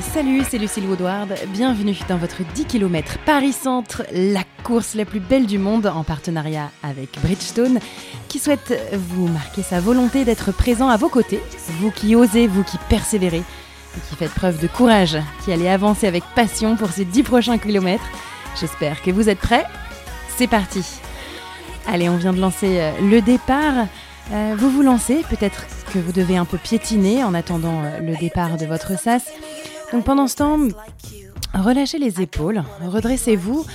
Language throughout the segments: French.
Salut, c'est Lucille Woodward. Bienvenue dans votre 10 km Paris-Centre, la course la plus belle du monde en partenariat avec Bridgestone, qui souhaite vous marquer sa volonté d'être présent à vos côtés, vous qui osez, vous qui persévérez, et qui faites preuve de courage, qui allez avancer avec passion pour ces 10 prochains kilomètres. J'espère que vous êtes prêts. C'est parti. Allez, on vient de lancer euh, le départ. Euh, vous vous lancez, peut-être que vous devez un peu piétiner en attendant euh, le départ de votre sas. Donc pendant ce temps, relâchez les épaules, redressez-vous,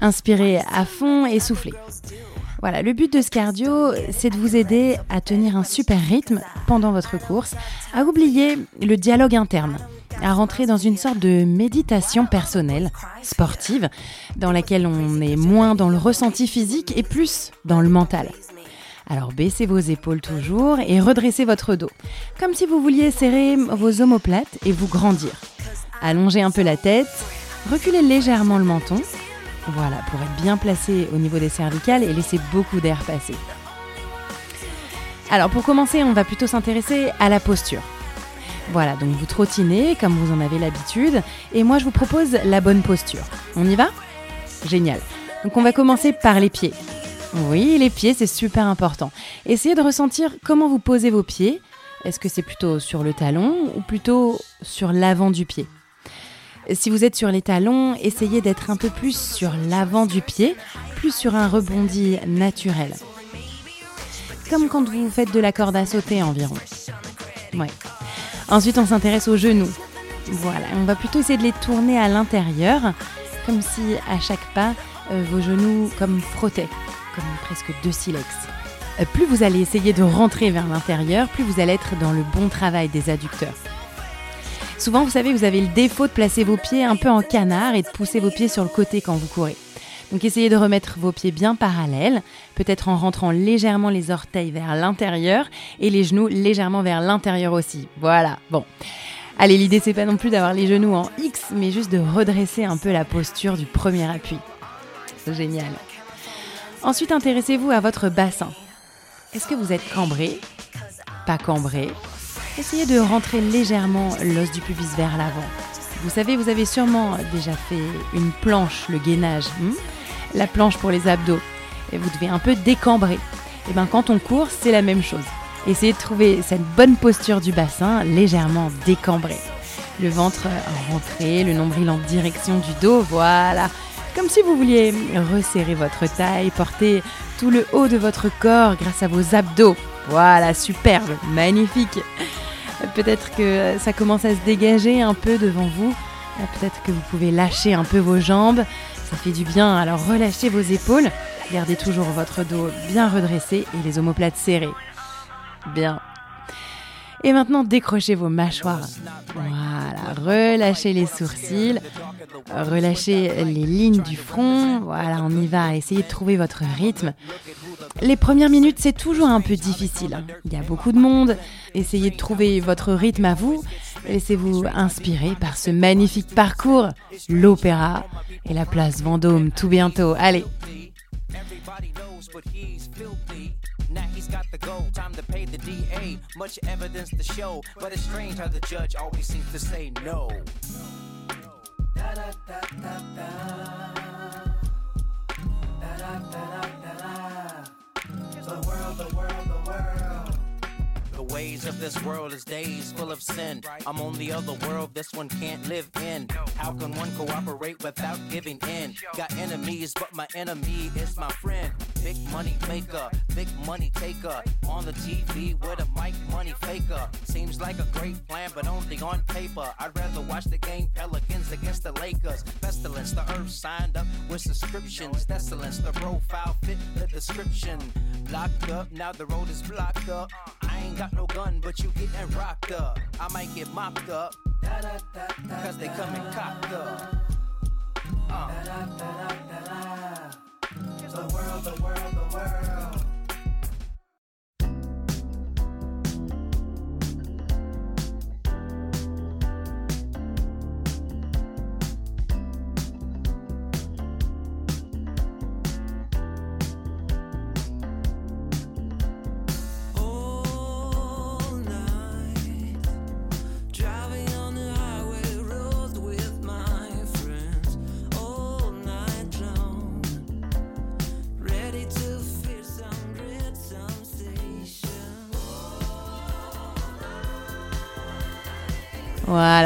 inspirez à fond et soufflez. Voilà, le but de ce cardio, c'est de vous aider à tenir un super rythme pendant votre course, à oublier le dialogue interne, à rentrer dans une sorte de méditation personnelle, sportive, dans laquelle on est moins dans le ressenti physique et plus dans le mental. Alors baissez vos épaules toujours et redressez votre dos, comme si vous vouliez serrer vos omoplates et vous grandir. Allongez un peu la tête, reculez légèrement le menton, voilà, pour être bien placé au niveau des cervicales et laisser beaucoup d'air passer. Alors pour commencer, on va plutôt s'intéresser à la posture. Voilà, donc vous trottinez comme vous en avez l'habitude, et moi je vous propose la bonne posture. On y va? Génial. Donc on va commencer par les pieds. Oui, les pieds, c'est super important. Essayez de ressentir comment vous posez vos pieds. Est-ce que c'est plutôt sur le talon ou plutôt sur l'avant du pied? Si vous êtes sur les talons, essayez d'être un peu plus sur l'avant du pied, plus sur un rebondi naturel. Comme quand vous faites de la corde à sauter environ. Ouais. Ensuite, on s'intéresse aux genoux. Voilà, on va plutôt essayer de les tourner à l'intérieur, comme si à chaque pas, euh, vos genoux comme frottaient, comme presque deux silex. Euh, plus vous allez essayer de rentrer vers l'intérieur, plus vous allez être dans le bon travail des adducteurs. Souvent, vous savez, vous avez le défaut de placer vos pieds un peu en canard et de pousser vos pieds sur le côté quand vous courez. Donc essayez de remettre vos pieds bien parallèles, peut-être en rentrant légèrement les orteils vers l'intérieur et les genoux légèrement vers l'intérieur aussi. Voilà, bon. Allez, l'idée c'est pas non plus d'avoir les genoux en X, mais juste de redresser un peu la posture du premier appui. Génial. Ensuite, intéressez-vous à votre bassin. Est-ce que vous êtes cambré? Pas cambré Essayez de rentrer légèrement l'os du pubis vers l'avant. Vous savez, vous avez sûrement déjà fait une planche, le gainage, hmm? La planche pour les abdos, et vous devez un peu décambrer. Et eh bien quand on court, c'est la même chose. Essayez de trouver cette bonne posture du bassin, légèrement décambré. Le ventre rentré, le nombril en direction du dos, voilà. Comme si vous vouliez resserrer votre taille, porter tout le haut de votre corps grâce à vos abdos. Voilà, superbe, magnifique. Peut-être que ça commence à se dégager un peu devant vous. Euh, peut-être que vous pouvez lâcher un peu vos jambes. Ça fait du bien. Alors relâchez vos épaules. Gardez toujours votre dos bien redressé et les omoplates serrées. Bien. Et maintenant, décrochez vos mâchoires. Voilà, relâchez les sourcils, relâchez les lignes du front. Voilà, on y va. Essayez de trouver votre rythme. Les premières minutes, c'est toujours un peu difficile. Il y a beaucoup de monde. Essayez de trouver votre rythme à vous. Laissez-vous inspirer par ce magnifique parcours, l'opéra et la place Vendôme tout bientôt. Allez the world, the world, the world. The ways of this world is days full of sin. I'm on the other world, this one can't live in. How can one cooperate without giving in? Got enemies, but my enemy is my friend. Big money maker, big money taker. On the TV with a mic money faker. Seems like a great plan, but only on paper. I'd rather watch the game Pelicans against the Lakers. Pestilence, the earth signed up with subscriptions. Desolence, the profile fit the description. Locked up, now the road is blocked up. Ain't got no gun, but you getting rocked up. I might get mopped up, cause they coming cocked up. Uh. The world, the world, the world.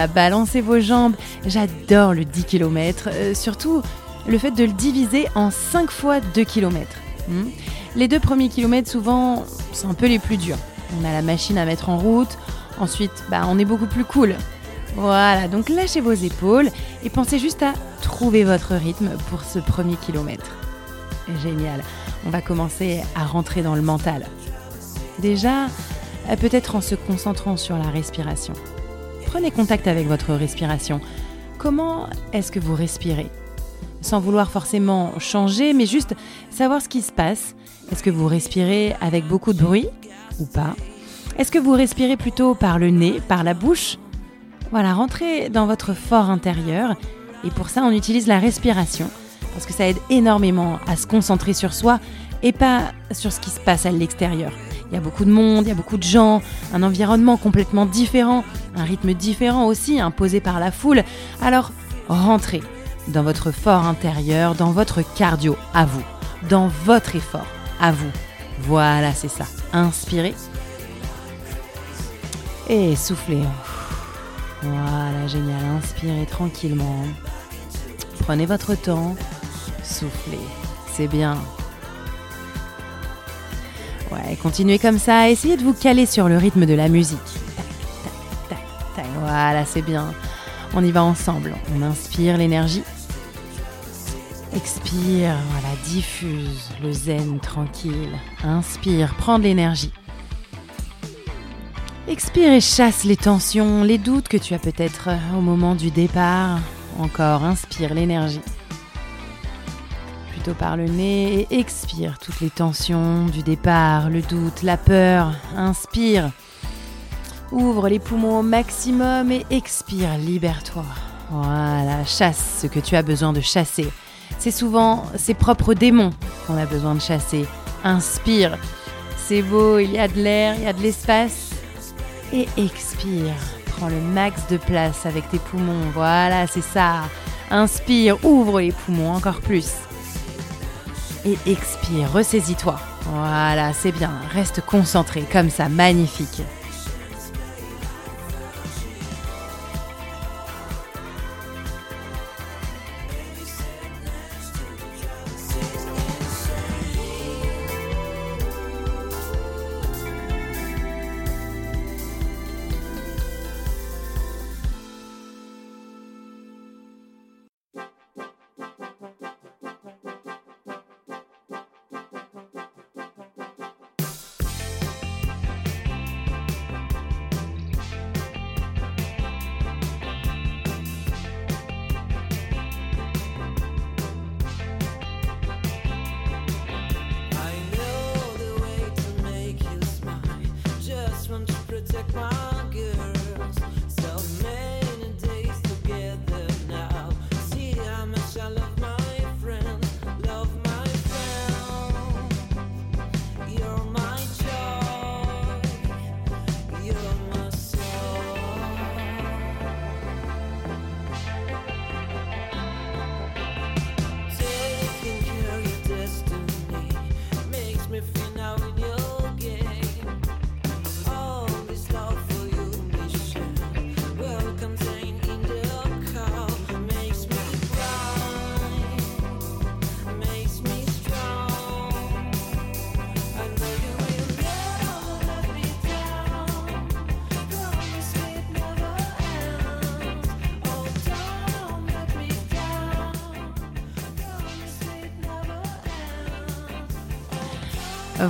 Balancez vos jambes. J'adore le 10 km, euh, surtout le fait de le diviser en 5 fois 2 km. Hmm. les deux premiers kilomètres, souvent, c'est un peu les plus durs. On a la machine à mettre en route. Ensuite, bah, on est beaucoup plus cool. Voilà, donc lâchez vos épaules et pensez juste à trouver votre rythme pour ce premier kilomètre. Génial. On va commencer à rentrer dans le mental. Déjà, euh, peut-être en se concentrant sur la respiration. Prenez contact avec votre respiration. Comment est-ce que vous respirez? Sans vouloir forcément changer, mais juste savoir ce qui se passe. Est-ce que vous respirez avec beaucoup de bruit ou pas? Est-ce que vous respirez plutôt par le nez, par la bouche? Voilà, rentrez dans votre fort intérieur. Et pour ça, on utilise la respiration parce que ça aide énormément à se concentrer sur soi et pas sur ce qui se passe à l'extérieur. Il y a beaucoup de monde, il y a beaucoup de gens, un environnement complètement différent, un rythme différent aussi imposé par la foule. Alors rentrez dans votre fort intérieur, dans votre cardio à vous, dans votre effort à vous. Voilà, c'est ça. Inspirez. Et soufflez. Voilà, génial. Inspirez tranquillement. Prenez votre temps. Soufflez. C'est bien. Ouais, continuez comme ça. Essayez de vous caler sur le rythme de la musique. Voilà, c'est bien. On y va ensemble. On inspire l'énergie. Expire, voilà, diffuse le zen tranquille. Inspire, prends de l'énergie. Expire et chasse les tensions, les doutes que tu as peut-être au moment du départ. Encore, inspire l'énergie par le nez et expire toutes les tensions du départ, le doute, la peur. Inspire. Ouvre les poumons au maximum et expire, libère-toi. Voilà, chasse ce que tu as besoin de chasser. C'est souvent ses propres démons qu'on a besoin de chasser. Inspire. C'est beau, il y a de l'air, il y a de l'espace. Et expire. Prends le max de place avec tes poumons. Voilà, c'est ça. Inspire, ouvre les poumons encore plus et expire, ressaisis-toi. Voilà, c'est bien, reste concentré comme ça, magnifique.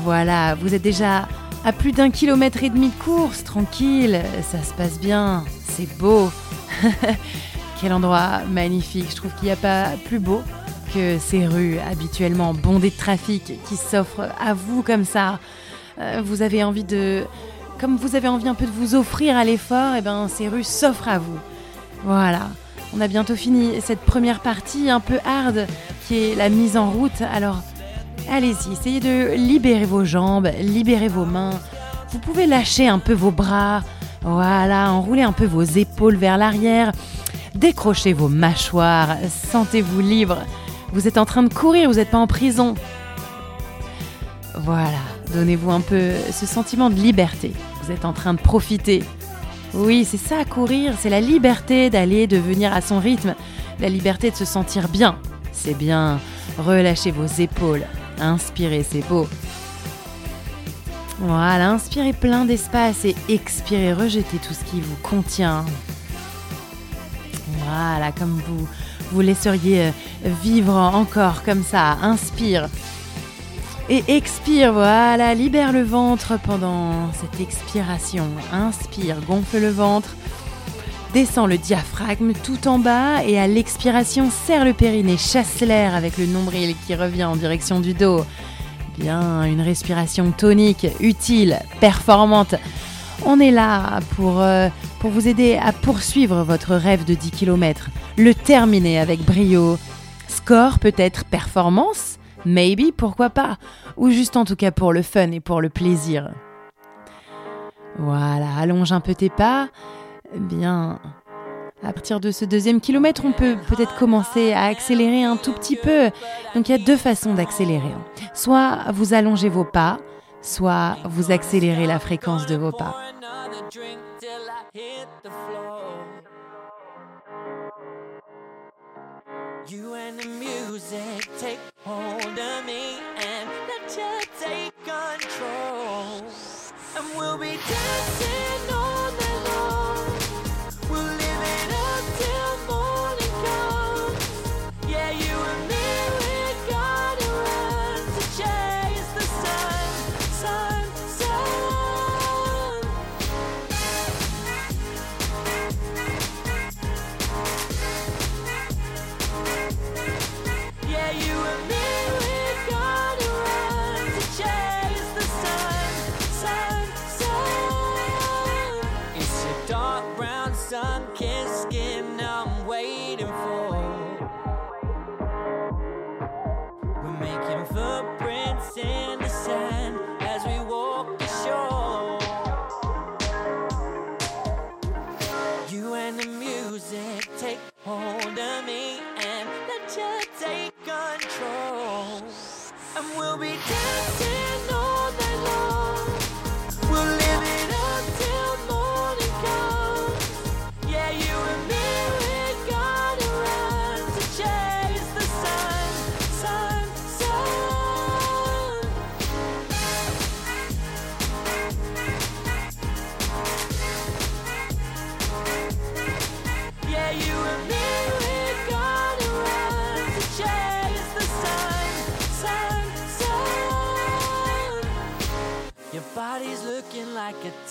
Voilà, vous êtes déjà à plus d'un kilomètre et demi de course, tranquille, ça se passe bien, c'est beau. Quel endroit magnifique, je trouve qu'il n'y a pas plus beau que ces rues habituellement bondées de trafic qui s'offrent à vous comme ça. Euh, vous avez envie de... Comme vous avez envie un peu de vous offrir à l'effort, et eh ben ces rues s'offrent à vous. Voilà, on a bientôt fini cette première partie un peu hard qui est la mise en route. Alors Allez-y, essayez de libérer vos jambes, libérer vos mains. Vous pouvez lâcher un peu vos bras. Voilà, enrouler un peu vos épaules vers l'arrière. Décrochez vos mâchoires. Sentez-vous libre. Vous êtes en train de courir, vous n'êtes pas en prison. Voilà, donnez-vous un peu ce sentiment de liberté. Vous êtes en train de profiter. Oui, c'est ça, courir, c'est la liberté d'aller, de venir à son rythme, la liberté de se sentir bien. C'est bien, relâchez vos épaules, inspirez, c'est beau. Voilà, inspirez plein d'espace et expirez, rejetez tout ce qui vous contient. Voilà, comme vous vous laisseriez euh, vivre encore comme ça. Inspire. Et expire, voilà, libère le ventre pendant cette expiration. Inspire, gonfle le ventre. Descends le diaphragme tout en bas et à l'expiration, serre le périnée, chasse l'air avec le nombril qui revient en direction du dos. Bien, une respiration tonique, utile, performante. On est là pour, euh, pour vous aider à poursuivre votre rêve de 10 km, le terminer avec brio. Score peut-être performance? Maybe, pourquoi pas? Ou juste en tout cas pour le fun et pour le plaisir. Voilà, allonge un peu tes pas. Bien, à partir de ce deuxième kilomètre, on peut peut-être commencer à accélérer un tout petit peu. Donc il y a deux façons d'accélérer. Soit vous allongez vos pas, soit vous accélérez la fréquence de vos pas. And we'll be dancing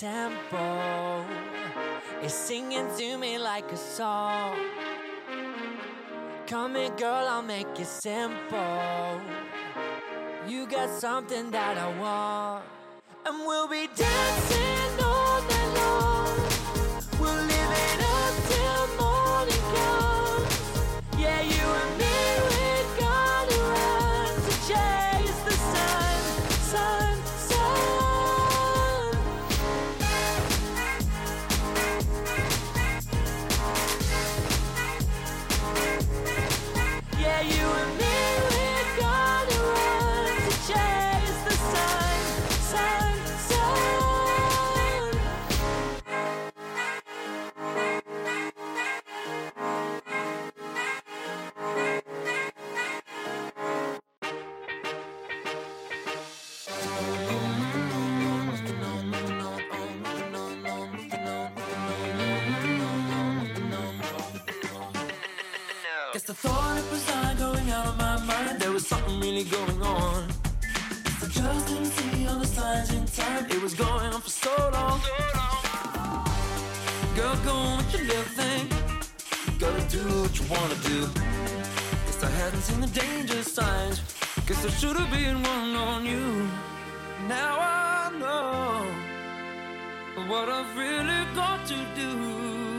tempo. It's singing to me like a song. Come here, girl, I'll make it simple. You got something that I want, and we'll be dancing the thought it was not going out of my mind. There was something really going on. I just didn't see all the signs in time. It was going on for so long. Girl, go on with your little thing. Gotta do what you wanna do. Guess I hadn't seen the danger signs. Guess there should have been one on you. Now I know what I've really got to do.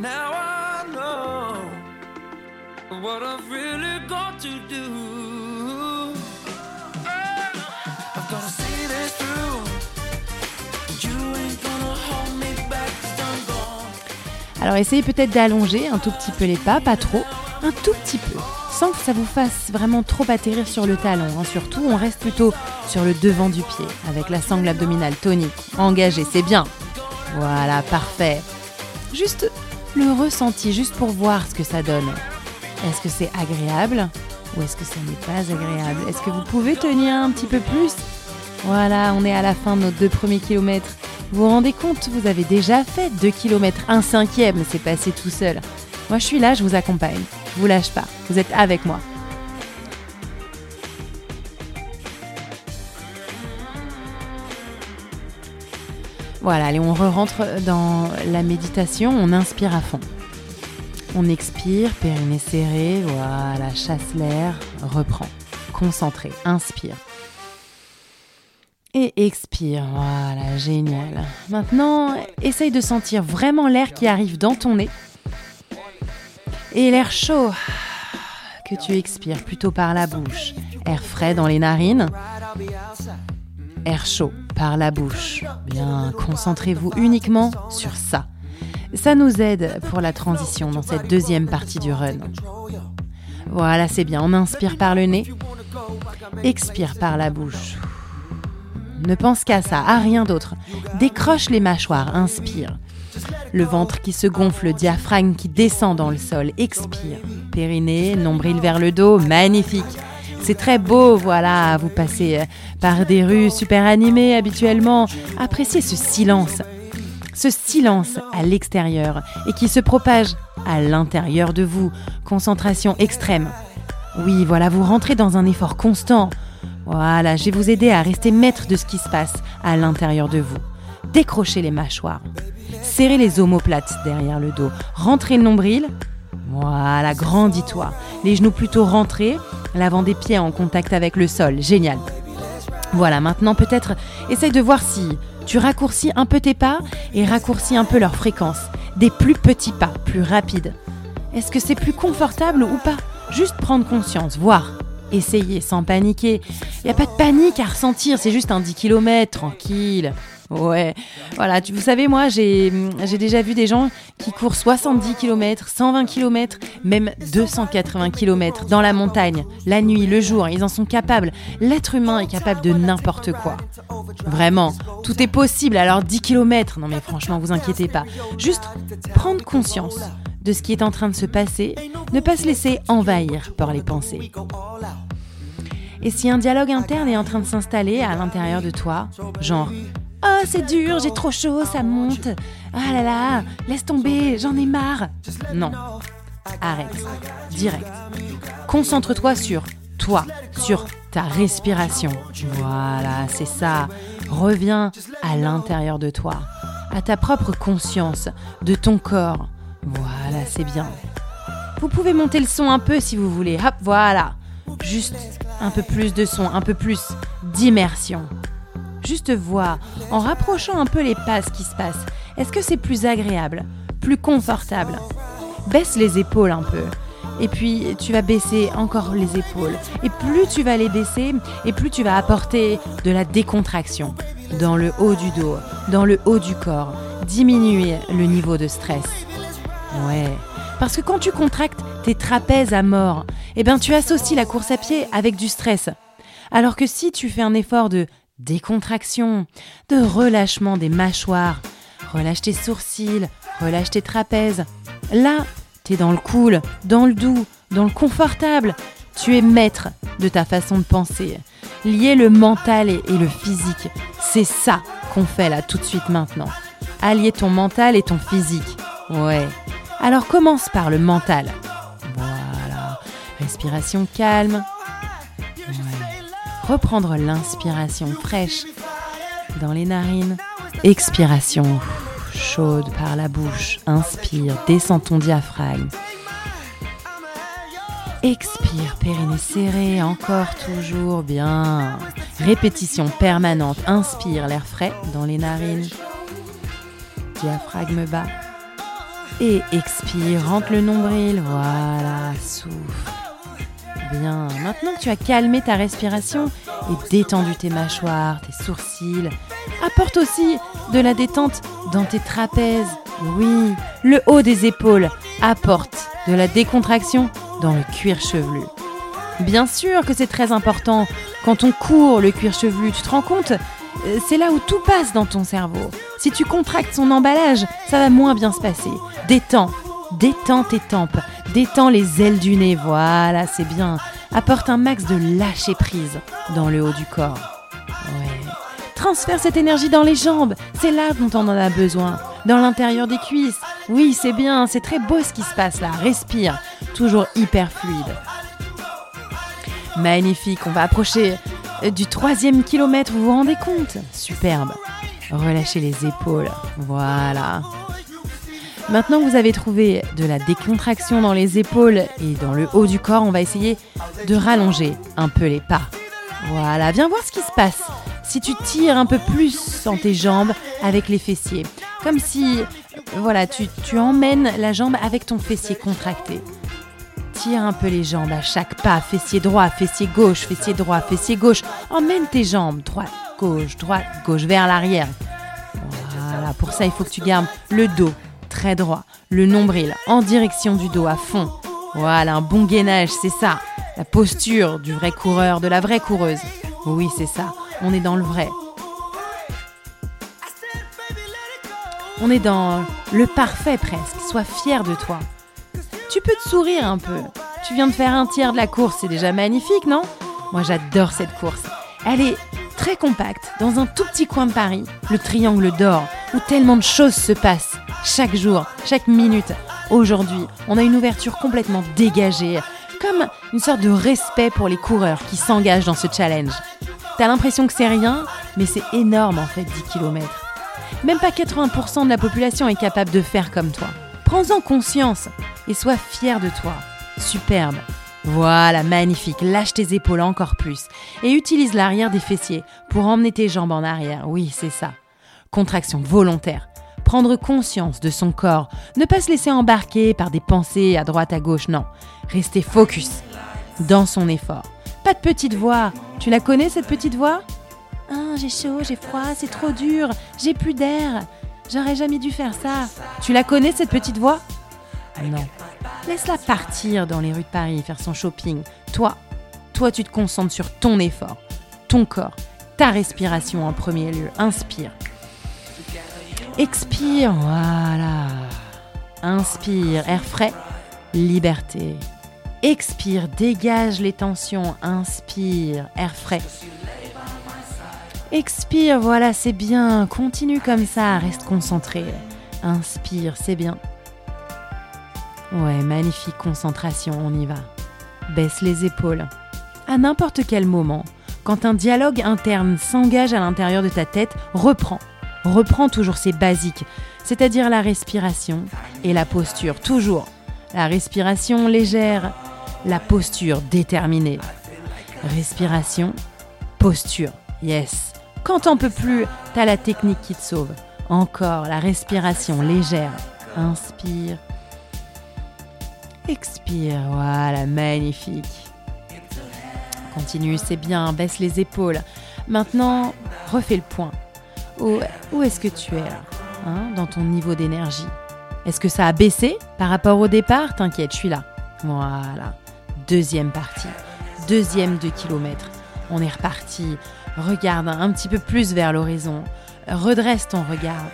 Now I know what I've really got to do. I've gotta see this through. You ain't gonna hold me back, 'cause I'm gone. Alors essayez peut-être d'allonger un tout petit peu les pas, pas trop, un tout petit peu, sans que ça vous fasse vraiment trop atterrir sur le talon. hein. Surtout, on reste plutôt sur le devant du pied, avec la sangle abdominale tonique, engagée, c'est bien. Voilà, parfait. Juste le ressenti, juste pour voir ce que ça donne. Est-ce que c'est agréable ou est-ce que ça n'est pas agréable? Est-ce que vous pouvez tenir un petit peu plus? Voilà, on est à la fin de nos deux premiers kilomètres. Vous vous rendez compte, vous avez déjà fait 2 km, un cinquième, c'est passé tout seul. Moi je suis là, je vous accompagne. Je vous lâche pas, vous êtes avec moi. Voilà, allez, on re-rentre dans la méditation, on inspire à fond. On expire, périnée serré, voilà, chasse l'air, reprend. Concentré, inspire. Et expire, voilà, génial. Maintenant, essaye de sentir vraiment l'air qui arrive dans ton nez. Et l'air chaud que tu expires plutôt par la bouche. Air frais dans les narines. Air chaud par la bouche. Bien, concentrez-vous uniquement sur ça. Ça nous aide pour la transition dans cette deuxième partie du run. Voilà, c'est bien. On inspire par le nez. Expire par la bouche. Ne pense qu'à ça, à rien d'autre. Décroche les mâchoires, inspire. Le ventre qui se gonfle, le diaphragme qui descend dans le sol, expire. Périnée, nombril vers le dos, magnifique. C'est très beau, voilà, vous passez euh, par des rues super animées habituellement. Appréciez ce silence. Ce silence à l'extérieur et qui se propage à l'intérieur de vous. Concentration extrême. Oui, voilà, vous rentrez dans un effort constant. Voilà, je vais vous aider à rester maître de ce qui se passe à l'intérieur de vous. Décrochez les mâchoires. Serrez les omoplates derrière le dos. Rentrez le nombril. Voilà, grandis-toi. Les genoux plutôt rentrés, l'avant des pieds en contact avec le sol. Génial. Voilà, maintenant peut-être essaye de voir si tu raccourcis un peu tes pas et raccourcis un peu leur fréquence. Des plus petits pas, plus rapides. Est-ce que c'est plus confortable ou pas? Juste prendre conscience, voir. Essayez sans paniquer. Il n'y a pas de panique à ressentir, c'est juste un 10 km, tranquille. Ouais, voilà, vous savez, moi j'ai j'ai déjà vu des gens qui courent 70 km, 120 km, même 280 km dans la montagne, la nuit, le jour, ils en sont capables. L'être humain est capable de n'importe quoi. Vraiment, tout est possible, alors 10 km, non mais franchement, vous inquiétez pas. Juste prendre conscience de ce qui est en train de se passer, ne pas se laisser envahir par les pensées. Et si un dialogue interne est en train de s'installer à l'intérieur de toi, genre Oh, c'est dur, j'ai trop chaud, ça monte. Ah là là, laisse tomber, j'en ai marre. Non, arrête, direct. Concentre-toi sur toi, sur ta respiration. Voilà, c'est ça. Reviens à l'intérieur de toi, à ta propre conscience de ton corps. Voilà, c'est bien. Vous pouvez monter le son un peu si vous voulez. Hop, voilà. Juste un peu plus de son, un peu plus d'immersion. Juste vois, en rapprochant un peu les pas ce qui se passe. Est-ce que c'est plus agréable, plus confortable? Baisse les épaules un peu. Et puis tu vas baisser encore les épaules. Et plus tu vas les baisser, et plus tu vas apporter de la décontraction dans le haut du dos, dans le haut du corps. Diminuer le niveau de stress. Ouais. Parce que quand tu contractes tes trapèzes à mort, eh ben tu associes la course à pied avec du stress. Alors que si tu fais un effort de décontraction, de relâchement des mâchoires, relâche tes sourcils, relâche tes trapèzes, là, t'es dans le cool, dans le doux, dans le confortable. Tu es maître de ta façon de penser. Lier le mental et, et le physique, c'est ça qu'on fait là tout de suite maintenant. Allier ton mental et ton physique. Ouais. Alors commence par le mental. Voilà. Respiration calme. Reprendre l'inspiration fraîche dans les narines. Expiration chaude par la bouche. Inspire, descends ton diaphragme. Expire, périnée serrée, encore toujours bien. Répétition permanente. Inspire l'air frais dans les narines. Diaphragme bas. Et expire, rentre le nombril. Voilà, souffle. Bien. Maintenant que tu as calmé ta respiration et détendu tes mâchoires, tes sourcils, apporte aussi de la détente dans tes trapèzes. Oui, le haut des épaules apporte de la décontraction dans le cuir chevelu. Bien sûr que c'est très important. Quand on court le cuir chevelu, tu te rends compte Euh, C'est là où tout passe dans ton cerveau. Si tu contractes son emballage, ça va moins bien se passer. Détends, détends tes tempes, détends les ailes du nez, voilà, c'est bien. Apporte un max de lâcher prise dans le haut du corps. Transfère cette énergie dans les jambes, c'est là dont on en a besoin. Dans l'intérieur des cuisses. Oui, c'est bien, c'est très beau ce qui se passe là. Respire, toujours hyper fluide. Magnifique, on va approcher euh, du troisième kilomètre, vous vous rendez compte? Superbe. Relâchez les épaules, voilà. Maintenant que vous avez trouvé de la décontraction dans les épaules et dans le haut du corps, on va essayer de rallonger un peu les pas. Voilà, viens voir ce qui se passe si tu tires un peu plus dans tes jambes avec les fessiers. Comme si, voilà, tu, tu emmènes la jambe avec ton fessier contracté. Tire un peu les jambes à chaque pas, fessier droit, fessier gauche, fessier droit, fessier gauche. Emmène tes jambes, droite, gauche, droite, gauche, vers l'arrière. Voilà, pour ça, il faut que tu gardes le dos très droit, le nombril en direction du dos à fond. Voilà, un bon gainage, c'est ça. La posture du vrai coureur, de la vraie coureuse. Oui, c'est ça. On est dans le vrai. On est dans le parfait presque. Sois fier de toi. Tu peux te sourire un peu. Tu viens de faire un tiers de la course, c'est déjà magnifique, non? Moi j'adore cette course. Elle est très compacte, dans un tout petit coin de Paris, le triangle d'or, où tellement de choses se passent, chaque jour, chaque minute. Aujourd'hui, on a une ouverture complètement dégagée, comme une sorte de respect pour les coureurs qui s'engagent dans ce challenge. T'as l'impression que c'est rien, mais c'est énorme en fait 10 km. Même pas 80% de la population est capable de faire comme toi. Prends-en conscience et sois fier de toi. Superbe. Voilà, magnifique. Lâche tes épaules encore plus et utilise l'arrière des fessiers pour emmener tes jambes en arrière. Oui, c'est ça. Contraction volontaire. Prendre conscience de son corps. Ne pas se laisser embarquer par des pensées à droite à gauche, non. Rester focus dans son effort. Pas de petite voix. Tu la connais cette petite voix? Ah, j'ai chaud, j'ai froid, c'est trop dur, j'ai plus d'air. J'aurais jamais dû faire ça. Tu la connais cette petite voix? Non. Laisse-la partir dans les rues de Paris faire son shopping. Toi, toi tu te concentres sur ton effort, ton corps, ta respiration en premier lieu. Inspire. Expire, voilà. Inspire, air frais, liberté. Expire, dégage les tensions. Inspire, air frais. Expire, voilà, c'est bien. Continue comme ça, reste concentré. Inspire, c'est bien. Ouais, magnifique concentration, on y va. Baisse les épaules. À n'importe quel moment, quand un dialogue interne s'engage à l'intérieur de ta tête, reprends. Reprends toujours ces basiques, c'est-à-dire la respiration et la posture, toujours. La respiration légère, la posture déterminée. Respiration, posture, yes. Quand t'en peux plus, t'as la technique qui te sauve. Encore la respiration légère. Inspire. Expire, voilà, magnifique. Continue, c'est bien, baisse les épaules. Maintenant, refais le point. Où, où est-ce que tu es là, hein, dans ton niveau d'énergie? Est-ce que ça a baissé par rapport au départ? T'inquiète, je suis là. Voilà. Deuxième partie. Deuxième 2 km. On est reparti. Regarde un petit peu plus vers l'horizon. Redresse ton regard.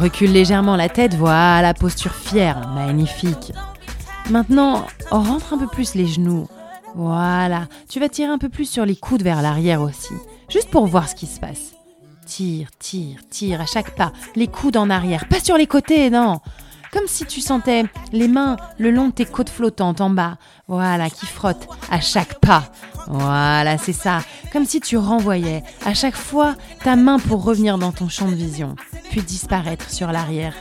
Recule légèrement la tête, voilà, posture fière, magnifique. Maintenant, rentre un peu plus les genoux. Voilà, tu vas tirer un peu plus sur les coudes vers l'arrière aussi, juste pour voir ce qui se passe. Tire, tire, tire à chaque pas, les coudes en arrière, pas sur les côtés, non. Comme si tu sentais les mains le long de tes côtes flottantes en bas, voilà, qui frottent à chaque pas. Voilà, c'est ça. Comme si tu renvoyais à chaque fois ta main pour revenir dans ton champ de vision, puis disparaître sur l'arrière.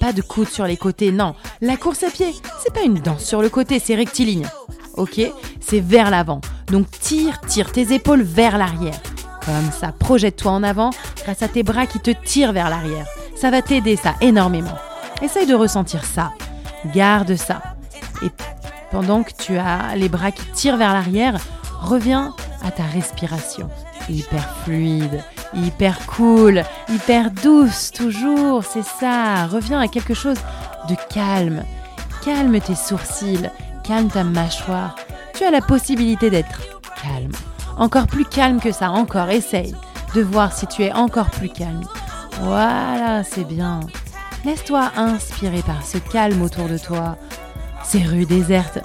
Pas de coudes sur les côtés, non. La course à pied, c'est pas une danse sur le côté, c'est rectiligne. Ok C'est vers l'avant. Donc tire, tire tes épaules vers l'arrière. Comme ça, projette-toi en avant grâce à tes bras qui te tirent vers l'arrière. Ça va t'aider, ça, énormément. Essaye de ressentir ça. Garde ça. Et pendant que tu as les bras qui tirent vers l'arrière, reviens à ta respiration. Hyper fluide, hyper cool, hyper douce, toujours, c'est ça. Reviens à quelque chose de calme. Calme tes sourcils, calme ta mâchoire. Tu as la possibilité d'être calme. Encore plus calme que ça, encore, essaye de voir si tu es encore plus calme. Voilà, c'est bien. Laisse-toi inspirer par ce calme autour de toi. Ces rues désertes,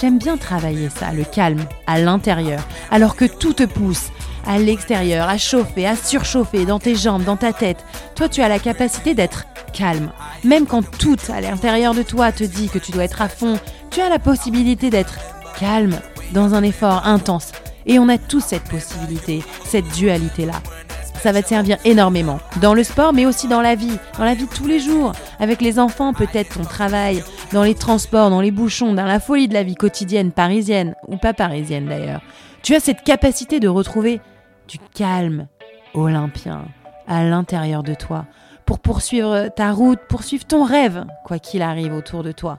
j'aime bien travailler ça, le calme, à l'intérieur, alors que tout te pousse à l'extérieur, à chauffer, à surchauffer dans tes jambes, dans ta tête. Toi, tu as la capacité d'être calme. Même quand tout à l'intérieur de toi te dit que tu dois être à fond, tu as la possibilité d'être calme dans un effort intense. Et on a tous cette possibilité, cette dualité-là. Ça va te servir énormément dans le sport, mais aussi dans la vie, dans la vie de tous les jours, avec les enfants, peut-être ton travail, dans les transports, dans les bouchons, dans la folie de la vie quotidienne parisienne, ou pas parisienne d'ailleurs. Tu as cette capacité de retrouver du calme olympien à l'intérieur de toi pour poursuivre ta route, poursuivre ton rêve, quoi qu'il arrive autour de toi.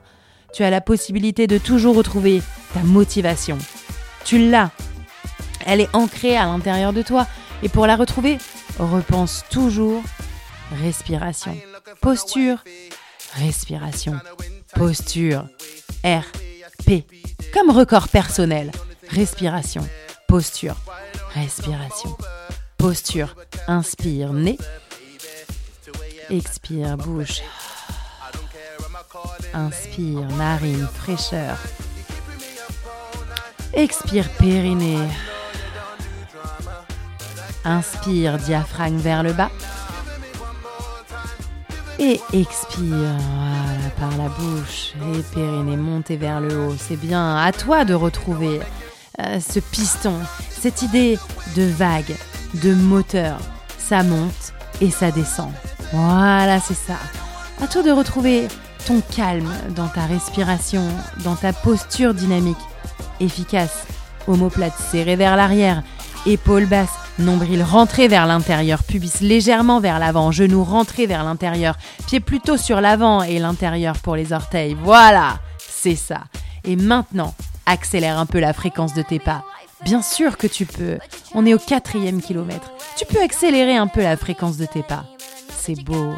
Tu as la possibilité de toujours retrouver ta motivation. Tu l'as. Elle est ancrée à l'intérieur de toi. Et pour la retrouver, repense toujours respiration. Posture, respiration. Posture, R, P. Comme record personnel. Respiration, posture, respiration. Posture, inspire, nez. Expire, bouche. Inspire, narine, fraîcheur. Expire, périnée. Inspire, diaphragme vers le bas. Et expire, par la bouche. Et périnée montée vers le haut. C'est bien, à toi de retrouver euh, ce piston, cette idée de vague, de moteur. Ça monte et ça descend. Voilà, c'est ça. À toi de retrouver ton calme dans ta respiration, dans ta posture dynamique, efficace. Omoplate serrée vers l'arrière, épaules basses, nombril rentré vers l'intérieur, pubis légèrement vers l'avant, genoux rentrés vers l'intérieur, pieds plutôt sur l'avant et l'intérieur pour les orteils. Voilà, c'est ça. Et maintenant, accélère un peu la fréquence de tes pas. Bien sûr que tu peux. On est au quatrième kilomètre. Tu peux accélérer un peu la fréquence de tes pas. C'est beau.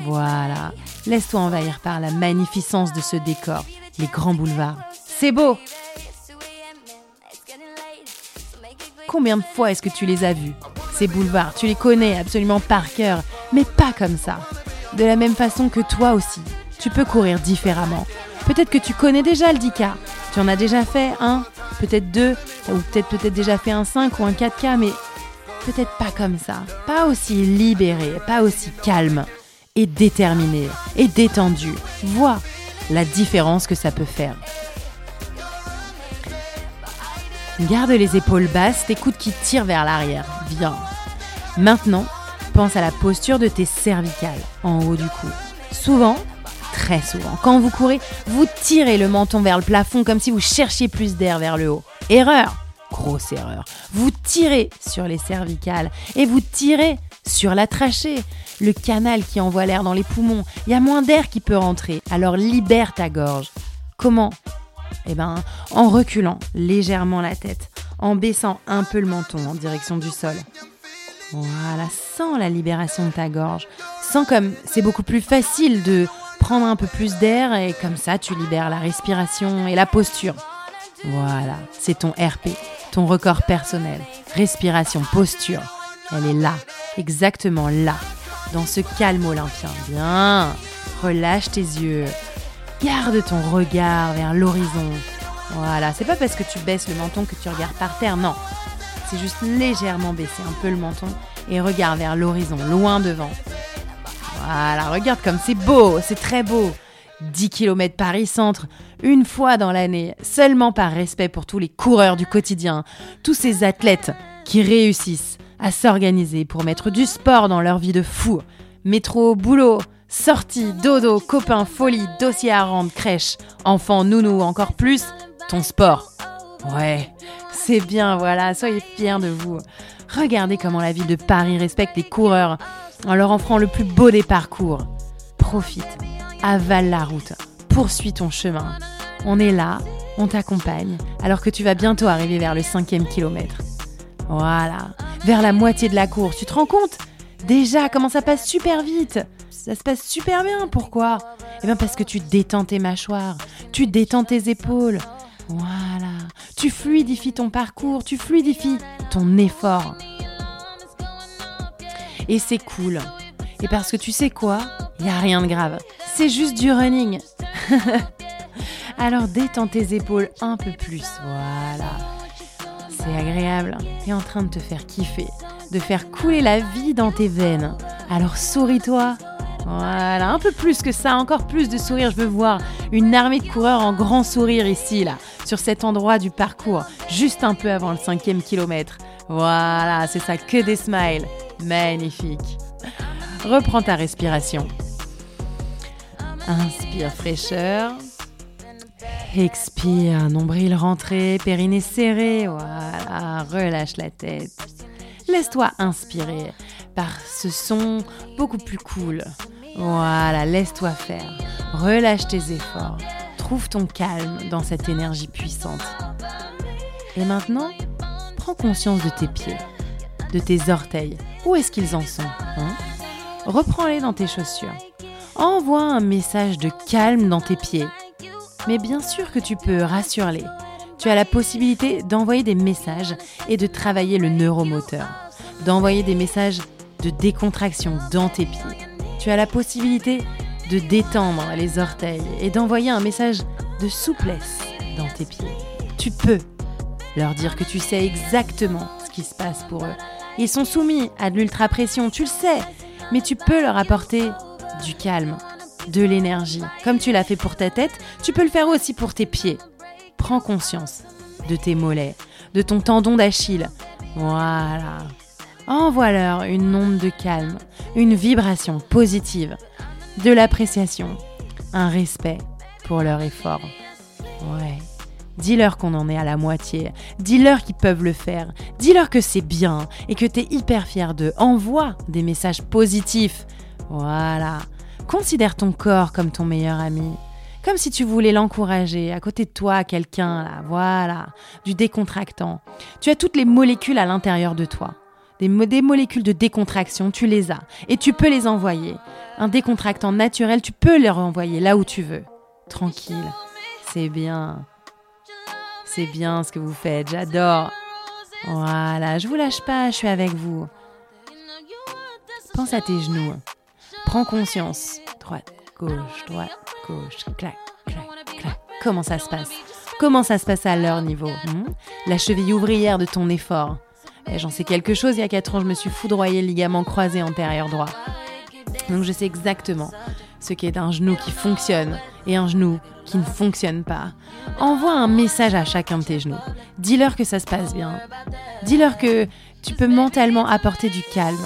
Voilà. Laisse-toi envahir par la magnificence de ce décor, les grands boulevards. C'est beau. Combien de fois est-ce que tu les as vus Ces boulevards, tu les connais absolument par cœur, mais pas comme ça. De la même façon que toi aussi, tu peux courir différemment. Peut-être que tu connais déjà le 10K. Tu en as déjà fait un, peut-être deux, ou peut-être peut-être déjà fait un 5 ou un 4K, mais peut-être pas comme ça. Pas aussi libéré, pas aussi calme. et déterminé et détendu. Vois la différence que ça peut faire. Garde les épaules basses, tes coudes qui tirent vers l'arrière. Bien. Maintenant, pense à la posture de tes cervicales en haut du cou. Souvent, très souvent, quand vous courez, vous tirez le menton vers le plafond comme si vous cherchiez plus d'air vers le haut. Erreur Grosse erreur. Vous tirez sur les cervicales et vous tirez sur la trachée, le canal qui envoie l'air dans les poumons. Il y a moins d'air qui peut rentrer, alors libère ta gorge. Comment? Eh ben, en reculant légèrement la tête, en baissant un peu le menton en direction du sol. Voilà, sens la libération de ta gorge. Sens comme c'est beaucoup plus facile de prendre un peu plus d'air et comme ça tu libères la respiration et la posture. Voilà, c'est ton RP, ton record personnel. Respiration, posture. Elle est là, exactement là, dans ce calme olympien. Bien, relâche tes yeux. Garde ton regard vers l'horizon. Voilà, c'est pas parce que tu baisses le menton que tu regardes par terre, non. C'est juste légèrement baisser un peu le menton et regarde vers l'horizon, loin devant. Voilà, regarde comme c'est beau, c'est très beau. 10 km Paris-Centre, une fois dans l'année, seulement par respect pour tous les coureurs du quotidien, tous ces athlètes qui réussissent à s'organiser pour mettre du sport dans leur vie de fou. Métro, boulot, sortie, dodo, copains, folie, dossier à rendre, crèche, enfant, nounou, encore plus, ton sport. Ouais, c'est bien, voilà, soyez fiers de vous. Regardez comment la ville de Paris respecte les coureurs en leur offrant le plus beau des parcours. Profite, avale la route, poursuis ton chemin. On est là, on t'accompagne, alors que tu vas bientôt arriver vers le cinquième kilomètre. Voilà, vers la moitié de la course, tu te rends compte? Déjà, comment ça passe super vite Ça se passe super bien, pourquoi? Eh bien parce que tu détends tes mâchoires, tu détends tes épaules. Voilà, tu fluidifies ton parcours, tu fluidifies ton effort. Et c'est cool. Et parce que tu sais quoi? Il n'y a rien de grave. C'est juste du running. Alors détends tes épaules un peu plus. Voilà. C'est agréable. T'es en train de te faire kiffer. De faire couler la vie dans tes veines. Alors souris-toi. Voilà, un peu plus que ça, encore plus de sourire. Je veux voir une armée de coureurs en grand sourire ici, là, sur cet endroit du parcours, juste un peu avant le cinquième kilomètre. Voilà, c'est ça, que des smiles. Magnifique. Reprends ta respiration. Inspire fraîcheur. Expire, nombril rentré, périnée serré. Voilà, relâche la tête. Laisse-toi inspirer par ce son beaucoup plus cool. Voilà, laisse-toi faire. Relâche tes efforts. Trouve ton calme dans cette énergie puissante. Et maintenant, prends conscience de tes pieds, de tes orteils. Où est-ce qu'ils en sont hein? Reprends-les dans tes chaussures. Envoie un message de calme dans tes pieds. Mais bien sûr que tu peux, rassure-les. Tu as la possibilité d'envoyer des messages et de travailler le neuromoteur. D'envoyer des messages de décontraction dans tes pieds. Tu as la possibilité de détendre les orteils et d'envoyer un message de souplesse dans tes pieds. Tu peux leur dire que tu sais exactement ce qui se passe pour eux. Ils sont soumis à de l'ultra-pression, tu le sais, mais tu peux leur apporter du calme, de l'énergie. Comme tu l'as fait pour ta tête, tu peux le faire aussi pour tes pieds. Prends conscience de tes mollets, de ton tendon d'Achille. Voilà. Envoie-leur une onde de calme, une vibration positive, de l'appréciation, un respect pour leur effort. Ouais. Dis-leur qu'on en est à la moitié. Dis-leur qu'ils peuvent le faire. Dis-leur que c'est bien et que t'es hyper fier d'eux. Envoie des messages positifs. Voilà. Considère ton corps comme ton meilleur ami. Comme si tu voulais l'encourager. À côté de toi, quelqu'un, là, voilà. Du décontractant. Tu as toutes les molécules à l'intérieur de toi. Des, des molécules de décontraction, tu les as. Et tu peux les envoyer. Un décontractant naturel, tu peux les renvoyer là où tu veux. Tranquille. C'est bien. C'est bien ce que vous faites, j'adore. Voilà, je vous lâche pas, je suis avec vous. Pense à tes genoux. Prends conscience. Droite, gauche, droite, gauche, clac, clac, clac. Comment ça se passe? Comment ça se passe à leur niveau hmm? La cheville ouvrière de ton effort. Eh, J'en sais quelque chose, il y a 4 ans, je me suis foudroyé le ligament croisé antérieur droit. Donc je sais exactement ce qu'est un genou qui fonctionne et un genou qui ne fonctionne pas. Envoie un message à chacun de tes genoux. Dis-leur que ça se passe bien. Dis-leur que tu peux mentalement apporter du calme.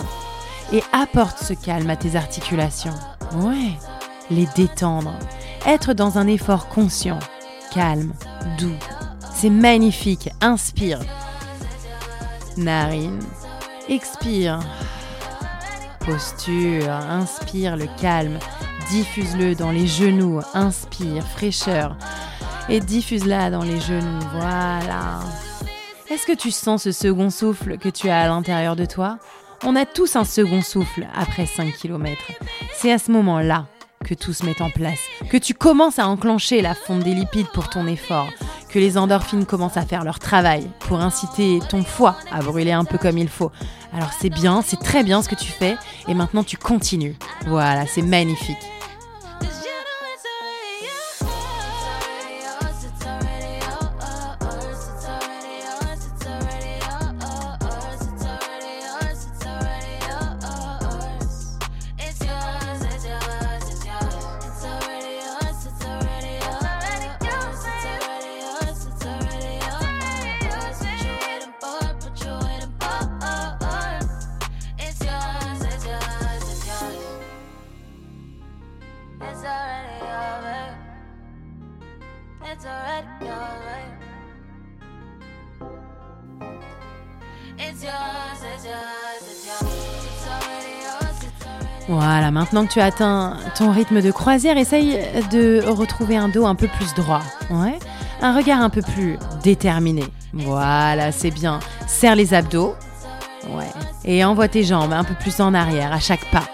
Et apporte ce calme à tes articulations. Ouais, les détendre. Être dans un effort conscient, calme, doux. C'est magnifique. Inspire. Narine. Expire. Posture. Inspire le calme. Diffuse-le dans les genoux. Inspire. Fraîcheur. Et diffuse-la dans les genoux. Voilà. Est-ce que tu sens ce second souffle que tu as à l'intérieur de toi? On a tous un second souffle après 5 km. C'est à ce moment-là que tout se met en place, que tu commences à enclencher la fonte des lipides pour ton effort, les endorphines commencent à faire leur travail pour inciter ton foie à brûler un peu comme il faut. Alors c'est bien, c'est très bien ce que tu fais, et maintenant tu continues. Voilà, c'est magnifique. Maintenant que tu as atteint ton rythme de croisière, essaye de retrouver un dos un peu plus droit. Ouais. Un regard un peu plus déterminé. Voilà, c'est bien. Serre les abdos. Ouais. Et envoie tes jambes un peu plus en arrière à chaque pas.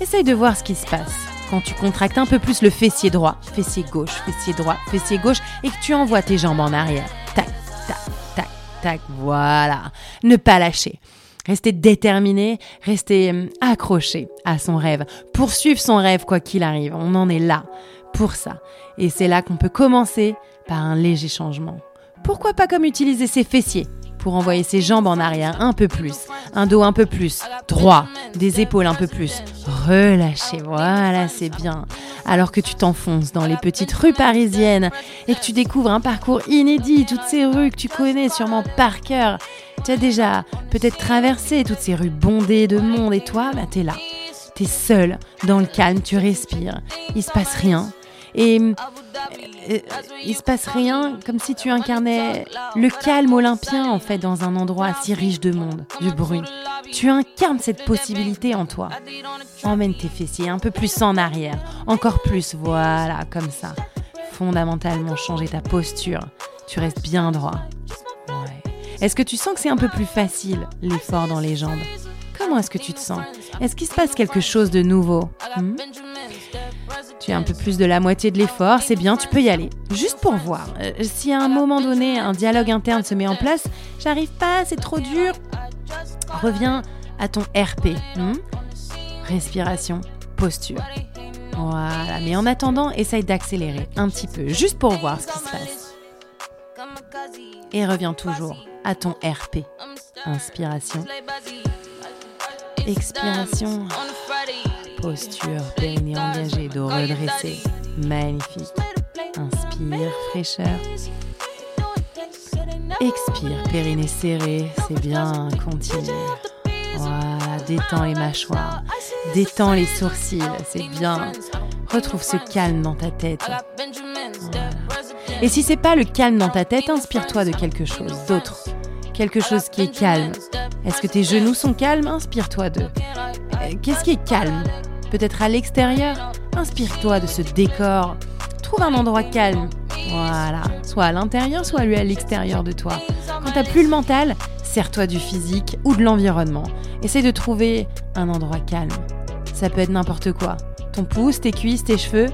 Essaye de voir ce qui se passe quand tu contractes un peu plus le fessier droit, fessier gauche, fessier droit, fessier gauche et que tu envoies tes jambes en arrière. Tac, tac, tac, tac. Voilà. Ne pas lâcher. Rester déterminé, rester hum, accroché à son rêve, poursuivre son rêve quoi qu'il arrive. On en est là pour ça. Et c'est là qu'on peut commencer par un léger changement. Pourquoi pas comme utiliser ses fessiers? Pour envoyer ses jambes en arrière un peu plus, un dos un peu plus droit, des épaules un peu plus relâchées. Voilà, c'est bien. Alors que tu t'enfonces dans les petites rues parisiennes et que tu découvres un parcours inédit, toutes ces rues que tu connais sûrement par cœur. Tu as déjà peut-être traversé toutes ces rues bondées de monde et toi, bah t'es là. T'es seul, dans le calme, tu respires. Il se passe rien. Et il se passe rien comme si tu incarnais le calme olympien en fait dans un endroit si riche de monde, de bruit. Tu incarnes cette possibilité en toi. Emmène tes fessiers un peu plus en arrière, encore plus, voilà, comme ça. Fondamentalement changer ta posture. Tu restes bien droit. Est-ce que tu sens que c'est un peu plus facile l'effort dans les jambes? Comment est-ce que tu te sens? Est-ce qu'il se passe quelque chose de nouveau? Hmm? Tu as un peu plus de la moitié de l'effort, c'est bien, tu peux y aller. Juste pour voir. Euh, si à un moment donné, un dialogue interne se met en place, j'arrive pas, c'est trop dur. Reviens à ton RP. hmm? Respiration, posture. Voilà, mais en attendant, essaye d'accélérer un petit peu, juste pour voir ce qui se passe. Et reviens toujours à ton RP. Inspiration, expiration, posture, périnée engagée, dos redressé. Magnifique. Inspire, fraîcheur. Expire, périnée serré, c'est bien, continue. Détends les mâchoires, détends les sourcils, c'est bien. Retrouve ce calme dans ta tête. Et si c'est pas le calme dans ta tête, inspire-toi de quelque chose d'autre. Quelque chose qui est calme. Est-ce que tes genoux sont calmes? Inspire-toi d'eux. Euh, Qu'est-ce qui est calme? Peut-être à l'extérieur Inspire-toi de ce décor. Trouve un endroit calme. Voilà. Soit à l'intérieur, soit lui à l'extérieur de toi. Quand t'as plus le mental, sers-toi du physique ou de l'environnement. Essaye de trouver un endroit calme. Ça peut être n'importe quoi. Ton pouce, tes cuisses, tes cheveux.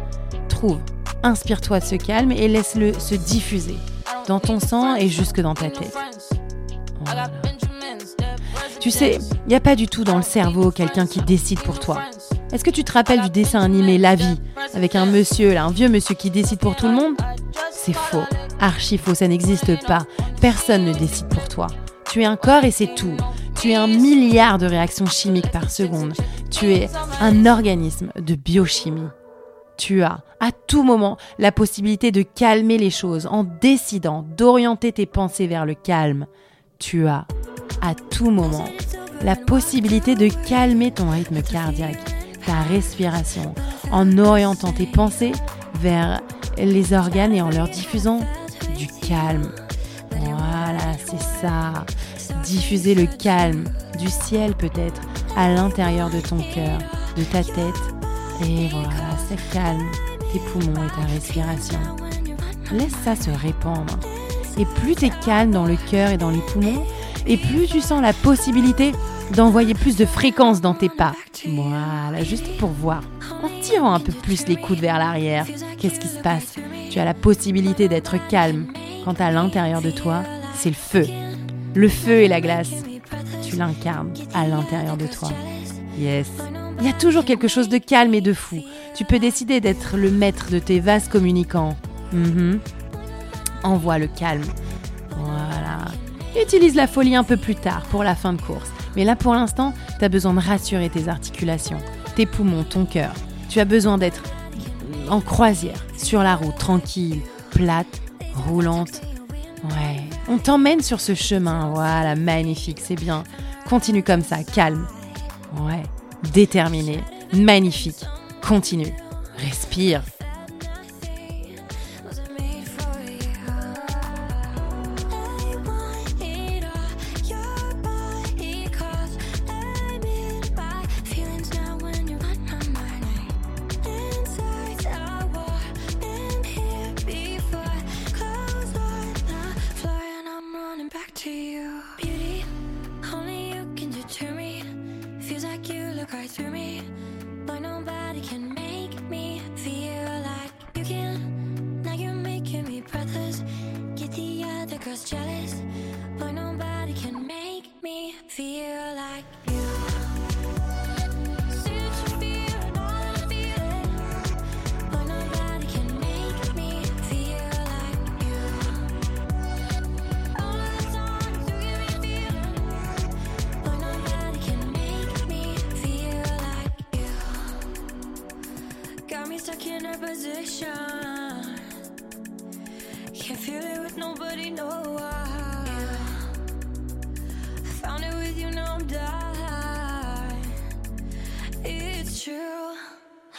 Trouve. Inspire-toi de ce calme et laisse-le se diffuser dans ton sang et jusque dans ta tête. Tu sais, il n'y a pas du tout dans le cerveau quelqu'un qui décide pour toi. Est-ce que tu te rappelles du dessin animé La vie avec un monsieur, un vieux monsieur qui décide pour tout le monde? C'est faux, archi faux, ça n'existe pas. Personne ne décide pour toi. Tu es un corps et c'est tout. Tu es un milliard de réactions chimiques par seconde. Tu es un organisme de biochimie. Tu as à tout moment la possibilité de calmer les choses en décidant d'orienter tes pensées vers le calme. Tu as à tout moment la possibilité de calmer ton rythme cardiaque, respiration, en orientant tes pensées vers les organes et en leur diffusant du calme. Voilà, c'est ça. Diffuser le calme, du ciel peut-être, à l'intérieur de ton cœur, de ta tête. Et voilà, ça calme tes poumons et ta respiration. Laisse ça se répandre. Et plus tu es calme dans le cœur et dans les poumons, et plus tu sens la possibilité d'envoyer plus de fréquences dans tes pas. Voilà, juste pour voir. En tirant un peu plus les coudes vers l'arrière, qu'est-ce qui se passe? Tu as la possibilité d'être calme quand à l'intérieur de toi, c'est le feu. Le feu et la glace. Tu l'incarnes à l'intérieur de toi. Yes. Il y a toujours quelque chose de calme et de fou. Tu peux décider d'être le maître de tes vases communicants. Mhm. Envoie le calme. Voilà. Utilise la folie un peu plus tard pour la fin de course. Mais là, pour l'instant, tu as besoin de rassurer tes articulations, tes poumons, ton cœur. Tu as besoin d'être en croisière, sur la route, tranquille, plate, roulante. Ouais, on t'emmène sur ce chemin. Voilà, magnifique, c'est bien. Continue comme ça, calme. Ouais, déterminé, magnifique. Continue. Respire. Position. Can't feel it with nobody, no why. Found it with you, now I'm dying. It's true.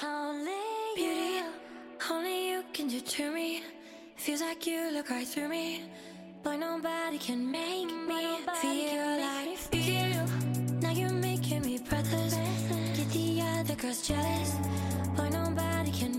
Only beauty, only you can deter me. Feels like you look right through me. But nobody can make me feel like you. Now you're making me breathless. Get the other girls jealous. But nobody can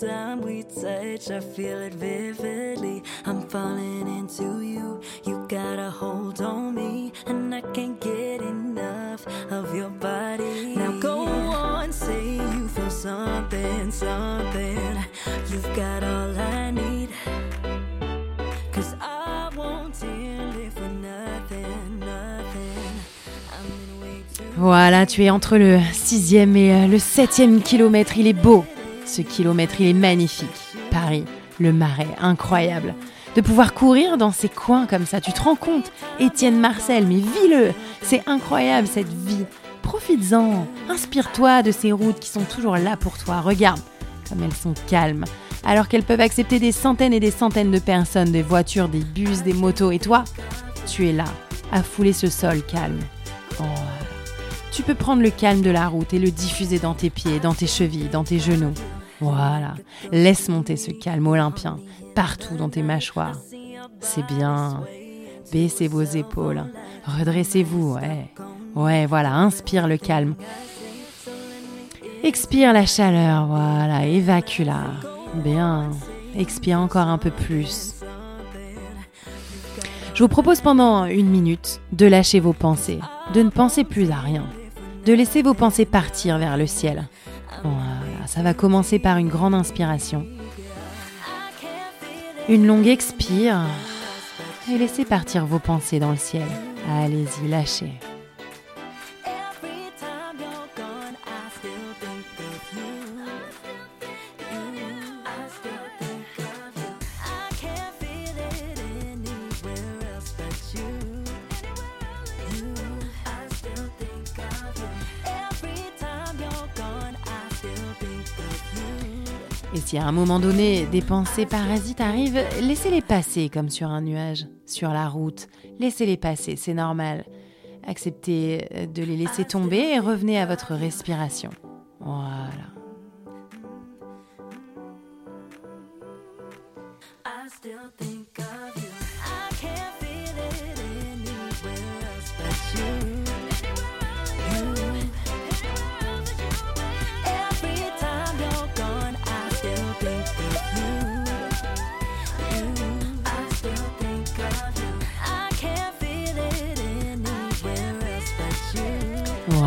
time we touch, I feel it vividly. I'm falling into you. You got a hold on me, and I can't get enough of your body. Now go on, say you feel something, something. You've got all I need. Cause I won't live for nothing, nothing. I'm in way too Voilà, tu es entre le sixième et euh, le septième kilomètre. Il est beau. Ce kilomètre, il est magnifique. Paris, le marais, incroyable. De pouvoir courir dans ces coins comme ça, tu te rends compte Étienne Marcel, mais vis-le C'est incroyable cette vie. Profites-en. Inspire-toi de ces routes qui sont toujours là pour toi. Regarde comme elles sont calmes. Alors qu'elles peuvent accepter des centaines et des centaines de personnes, des voitures, des bus, des motos. Et toi, tu es là, à fouler ce sol calme. Oh, tu peux prendre le calme de la route et le diffuser dans tes pieds, dans tes chevilles, dans tes genoux. Voilà. Laisse monter ce calme olympien partout dans tes mâchoires. C'est bien. Baissez vos épaules. Redressez-vous, ouais. Ouais, voilà. Inspire le calme. Expire la chaleur, voilà. Évacue-la. Bien. Expire encore un peu plus. Je vous propose pendant une minute de lâcher vos pensées, de ne penser plus à rien, de laisser vos pensées partir vers le ciel. Voilà, ça va commencer par une grande inspiration. Une longue expire et laissez partir vos pensées dans le ciel. Allez-y, lâchez. Si à un moment donné des pensées parasites arrivent, laissez-les passer comme sur un nuage, sur la route. Laissez-les passer, c'est normal. Acceptez euh, de les laisser tomber et revenez à votre respiration. Voilà.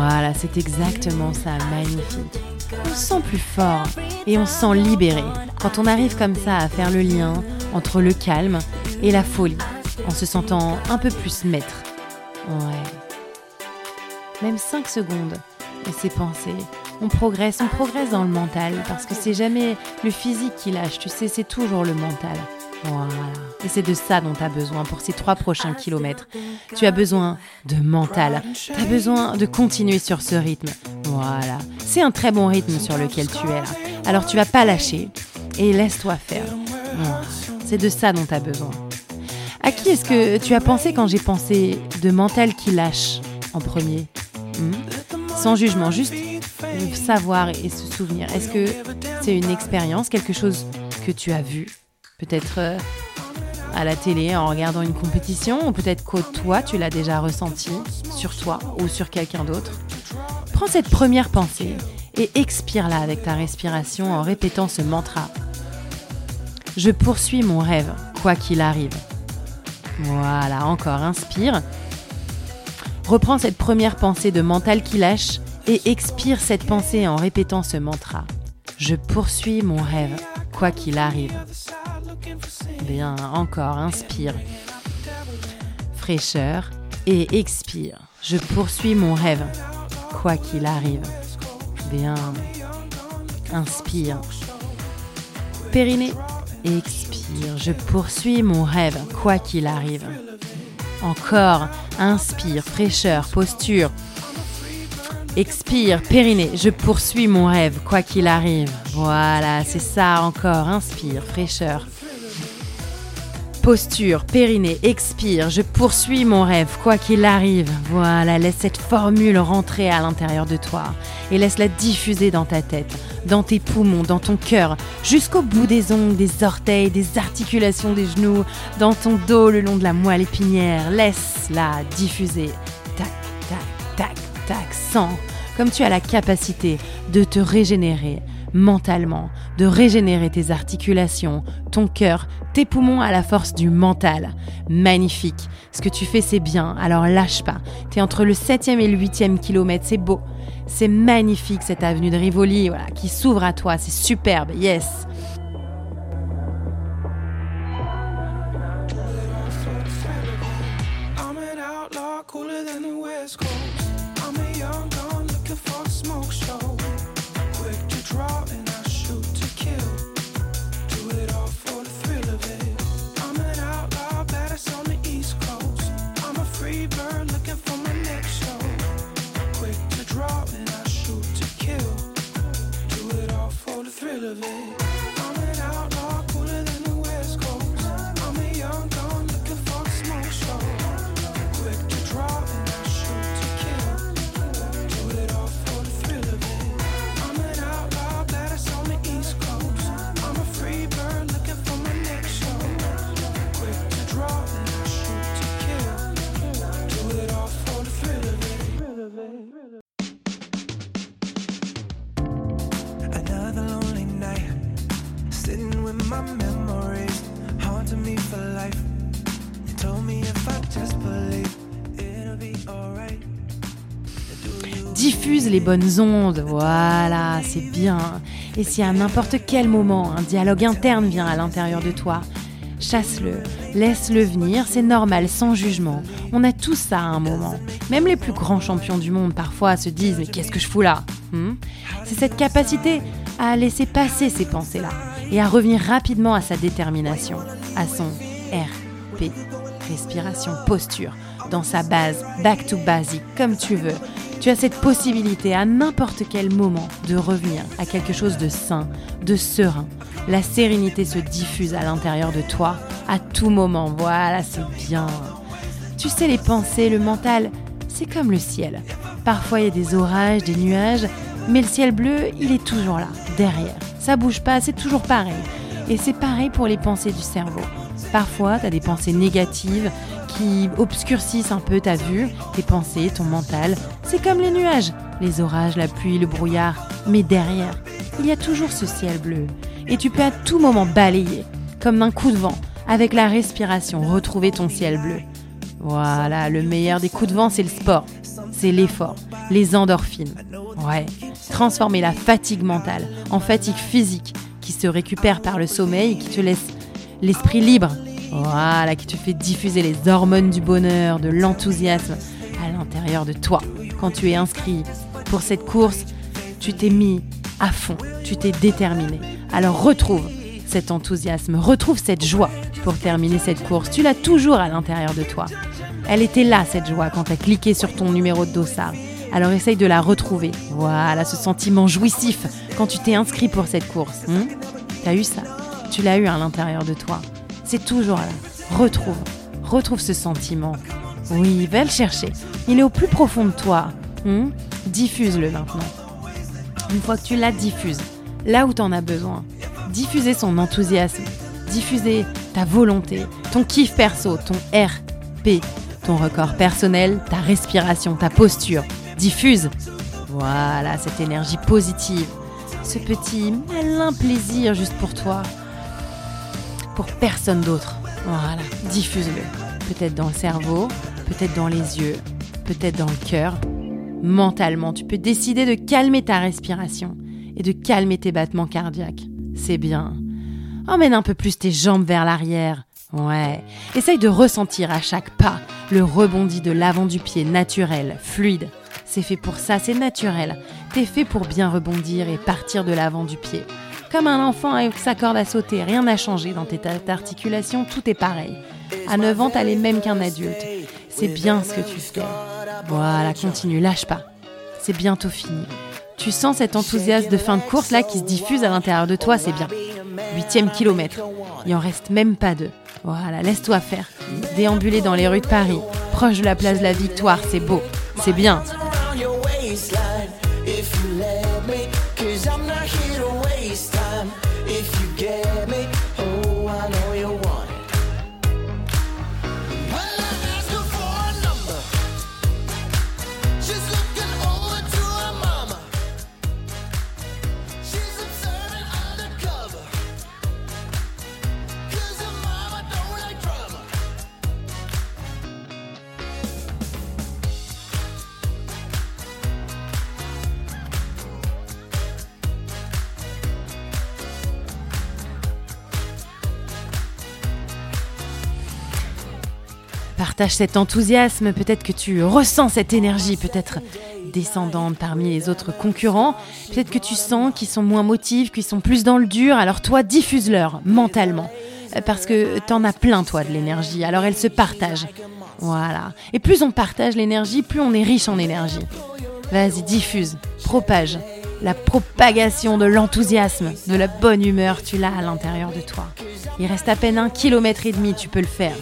Voilà, c'est exactement ça, magnifique. On se sent plus fort et on se sent libéré quand on arrive comme ça à faire le lien entre le calme et la folie, en se sentant un peu plus maître. Ouais. Même 5 secondes et ses pensées. On progresse, on progresse dans le mental parce que c'est jamais le physique qui lâche, tu sais, c'est toujours le mental. Voilà. Et c'est de ça dont tu as besoin pour ces trois prochains kilomètres. Tu as besoin de mental. Tu as besoin de continuer sur ce rythme. Voilà. C'est un très bon rythme sur lequel tu es là. Alors tu vas pas lâcher et laisse-toi faire. C'est de ça dont tu as besoin. À qui est-ce que tu as pensé quand j'ai pensé de mental qui lâche en premier? Hmm? Sans jugement, juste savoir et se souvenir. Est-ce que c'est une expérience, quelque chose que tu as vu? Peut-être euh, à la télé en regardant une compétition ou peut-être que toi tu l'as déjà ressenti sur toi ou sur quelqu'un d'autre. Prends cette première pensée et expire-la avec ta respiration en répétant ce mantra. Je poursuis mon rêve, quoi qu'il arrive. Voilà, encore, inspire. Reprends cette première pensée de mental qui lâche et expire cette pensée en répétant ce mantra. Je poursuis mon rêve, quoi qu'il arrive. Bien, encore, inspire. Fraîcheur et expire. Je poursuis mon rêve, quoi qu'il arrive. Bien. Inspire. Périnée. Expire. Je poursuis mon rêve, quoi qu'il arrive. Encore. Inspire. Fraîcheur. Posture. Expire, périnée, je poursuis mon rêve, quoi qu'il arrive. Voilà, c'est ça encore. Inspire, fraîcheur. Posture, périnée, expire, je poursuis mon rêve, quoi qu'il arrive. Voilà, laisse cette formule rentrer à l'intérieur de toi et laisse-la diffuser dans ta tête, dans tes poumons, dans ton cœur, jusqu'au bout des ongles, des orteils, des articulations des genoux, dans ton dos, le long de la moelle épinière. Laisse-la diffuser. Tac, tac, tac, tac, sens comme tu as la capacité de te régénérer mentalement, de régénérer tes articulations, ton cœur, tes poumons à la force du mental. Magnifique. Ce que tu fais, c'est bien, alors lâche pas. Tu es entre le 7e et le 8e kilomètre, c'est beau. C'est magnifique cette avenue de Rivoli voilà, qui s'ouvre à toi, c'est superbe, yes. Diffuse les bonnes ondes, voilà, c'est bien. Et si à n'importe quel moment un dialogue interne vient à l'intérieur de toi, chasse-le, laisse-le venir, c'est normal, sans jugement. On a tous ça à un moment. Même les plus grands champions du monde parfois se disent mais qu'est-ce que je fous là? Hmm? C'est cette capacité à laisser passer ces pensées-là et à revenir rapidement à sa détermination, à son RP, respiration, posture, dans sa base, back to basic, comme tu veux. Tu as cette possibilité à n'importe quel moment de revenir à quelque chose de sain, de serein. La sérénité se diffuse à l'intérieur de toi à tout moment. Voilà, c'est bien. Tu sais, les pensées, le mental, c'est comme le ciel. Parfois, il y a des orages, des nuages, mais le ciel bleu, il est toujours là, derrière. Ça bouge pas, c'est toujours pareil. Et c'est pareil pour les pensées du cerveau. Parfois, tu as des pensées négatives qui obscurcissent un peu ta vue, tes pensées, ton mental. C'est comme les nuages, les orages, la pluie, le brouillard. Mais derrière, il y a toujours ce ciel bleu. Et tu peux à tout moment balayer, comme d'un coup de vent, avec la respiration, retrouver ton ciel bleu. Voilà, le meilleur des coups de vent, c'est le sport, c'est l'effort, les endorphines. Ouais, transformer la fatigue mentale en fatigue physique qui se récupère par le sommeil et qui te laisse l'esprit libre. Voilà, qui te fait diffuser les hormones du bonheur, de l'enthousiasme à l'intérieur de toi. Quand tu es inscrit pour cette course, tu t'es mis à fond, tu t'es déterminé. Alors retrouve cet enthousiasme, retrouve cette joie pour terminer cette course. Tu l'as toujours à l'intérieur de toi. Elle était là, cette joie, quand tu as cliqué sur ton numéro de dossard. Alors essaye de la retrouver. Voilà, ce sentiment jouissif quand tu t'es inscrit pour cette course. Hmm T'as eu ça Tu l'as eu à l'intérieur de toi. C'est toujours là. Retrouve. Retrouve ce sentiment. Oui, va le chercher. Il est au plus profond de toi. Hmm? Diffuse-le maintenant. Une fois que tu l'as, diffuse. Là où t'en as besoin. Diffuser son enthousiasme. Diffuser ta volonté, ton kiff perso, ton RP, ton record personnel, ta respiration, ta posture. Diffuse. Voilà, cette énergie positive. Ce petit malin plaisir juste pour toi. Pour personne d'autre. Voilà, diffuse-le. Peut-être dans le cerveau, peut-être dans les yeux, peut-être dans le cœur. Mentalement, tu peux décider de calmer ta respiration et de calmer tes battements cardiaques. C'est bien. Emmène un peu plus tes jambes vers l'arrière. Ouais. Essaye de ressentir à chaque pas le rebondi de l'avant du pied naturel, fluide. C'est fait pour ça, c'est naturel. T'es fait pour bien rebondir et partir de l'avant du pied. Comme un enfant avec sa corde à sauter, rien n'a changé dans tes articulations, tout est pareil. À 9 ans, t'as les mêmes qu'un adulte. C'est bien ce que tu fais. Voilà, continue, lâche pas. C'est bientôt fini. Tu sens cet enthousiasme de fin de course là qui se diffuse à l'intérieur de toi, c'est bien. Huitième kilomètre. Il en reste même pas deux. Voilà, laisse-toi faire. Déambuler dans les rues de Paris, proche de la place de la Victoire, c'est beau. C'est bien. Partage cet enthousiasme, peut-être que tu ressens cette énergie, peut-être descendante parmi les autres concurrents, peut-être que tu sens qu'ils sont moins motivés, qu'ils sont plus dans le dur, alors toi diffuse-leur mentalement, Euh, parce que t'en as plein toi de l'énergie, alors elle se partage. Voilà. Et plus on partage l'énergie, plus on est riche en énergie. Vas-y, diffuse, propage. La propagation de l'enthousiasme, de la bonne humeur, tu l'as à l'intérieur de toi. Il reste à peine un kilomètre et demi, tu peux le faire.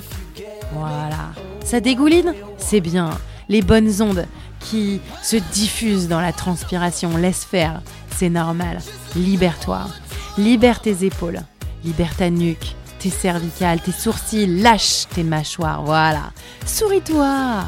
Voilà. Ça dégouline? C'est bien. Les bonnes ondes qui se diffusent dans la transpiration, laisse faire. C'est normal. Libère-toi. Libère tes épaules. Libère ta nuque, tes cervicales, tes sourcils. Lâche tes mâchoires. Voilà. Souris-toi.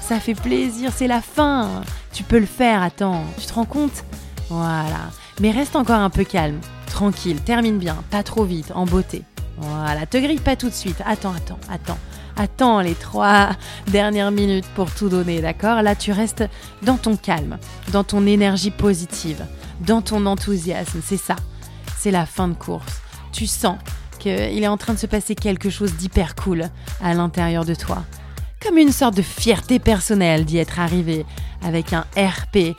Ça fait plaisir, c'est la fin. Tu peux le faire, attends. Tu te rends compte? Voilà. Mais reste encore un peu calme. Tranquille, termine bien, pas trop vite, en beauté. Voilà, te grille pas tout de suite. Attends, attends, attends. Attends les trois dernières minutes pour tout donner, d'accord? Là, tu restes dans ton calme, dans ton énergie positive, dans ton enthousiasme. C'est ça. C'est la fin de course. Tu sens qu'il est en train de se passer quelque chose d'hyper cool à l'intérieur de toi. Comme une sorte de fierté personnelle d'y être arrivé avec un RP,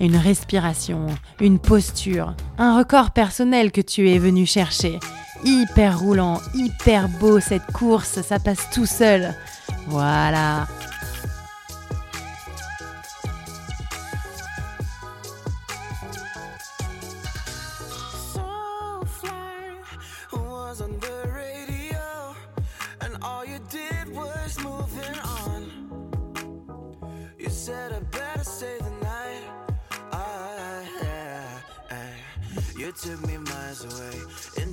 une respiration, une posture, un record personnel que tu es venu chercher. Hyper roulant, hyper beau cette course, ça passe tout seul. Voilà.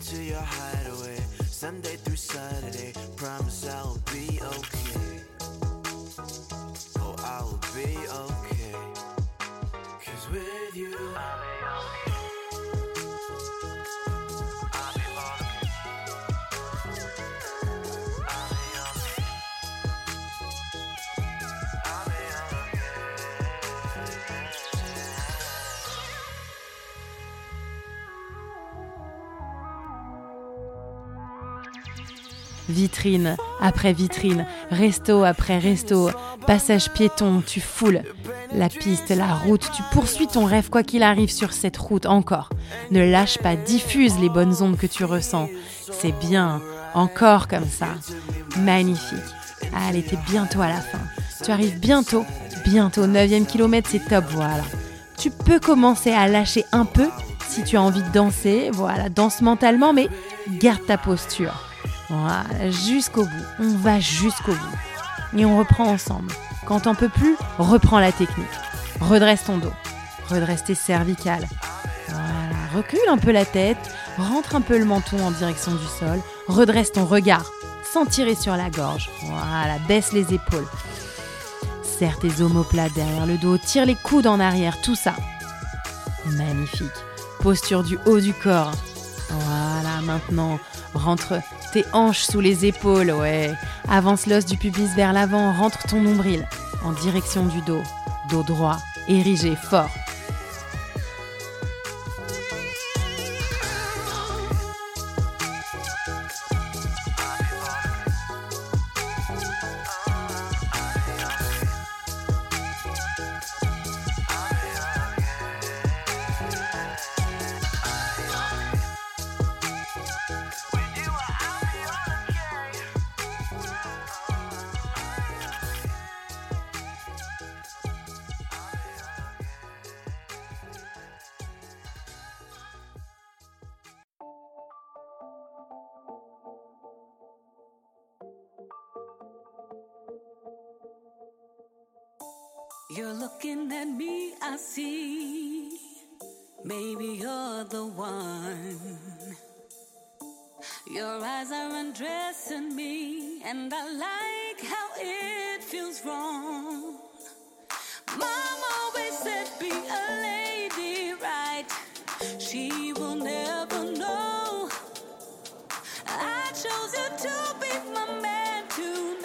Into your hideaway, Sunday through Saturday. Promise I'll be okay. Vitrine après vitrine, resto après resto, passage piéton, tu foules la piste, la route, tu poursuis ton rêve quoi qu'il arrive sur cette route encore. Ne lâche pas, diffuse les bonnes ondes que tu ressens. C'est bien, encore comme ça. Magnifique. Allez, t'es bientôt à la fin. Tu arrives bientôt, bientôt. 9 kilomètre, c'est top, voilà. Tu peux commencer à lâcher un peu si tu as envie de danser. Voilà, danse mentalement, mais garde ta posture. Voilà, jusqu'au bout. On va jusqu'au bout. Et on reprend ensemble. Quand t'en peux plus, reprends la technique. Redresse ton dos. Redresse tes cervicales. Voilà, recule un peu la tête. Rentre un peu le menton en direction du sol. Redresse ton regard. Sans tirer sur la gorge. Voilà, baisse les épaules. Serre tes omoplates derrière le dos. Tire les coudes en arrière. Tout ça. Magnifique. Posture du haut du corps. Voilà, maintenant, rentre tes hanches sous les épaules, ouais. Avance l'os du pubis vers l'avant, rentre ton nombril en direction du dos. Dos droit, érigé, fort. At me, I see. Maybe you're the one. Your eyes are undressing me, and I like how it feels wrong. Mom always said, Be a lady, right? She will never know. I chose you to be my man tonight.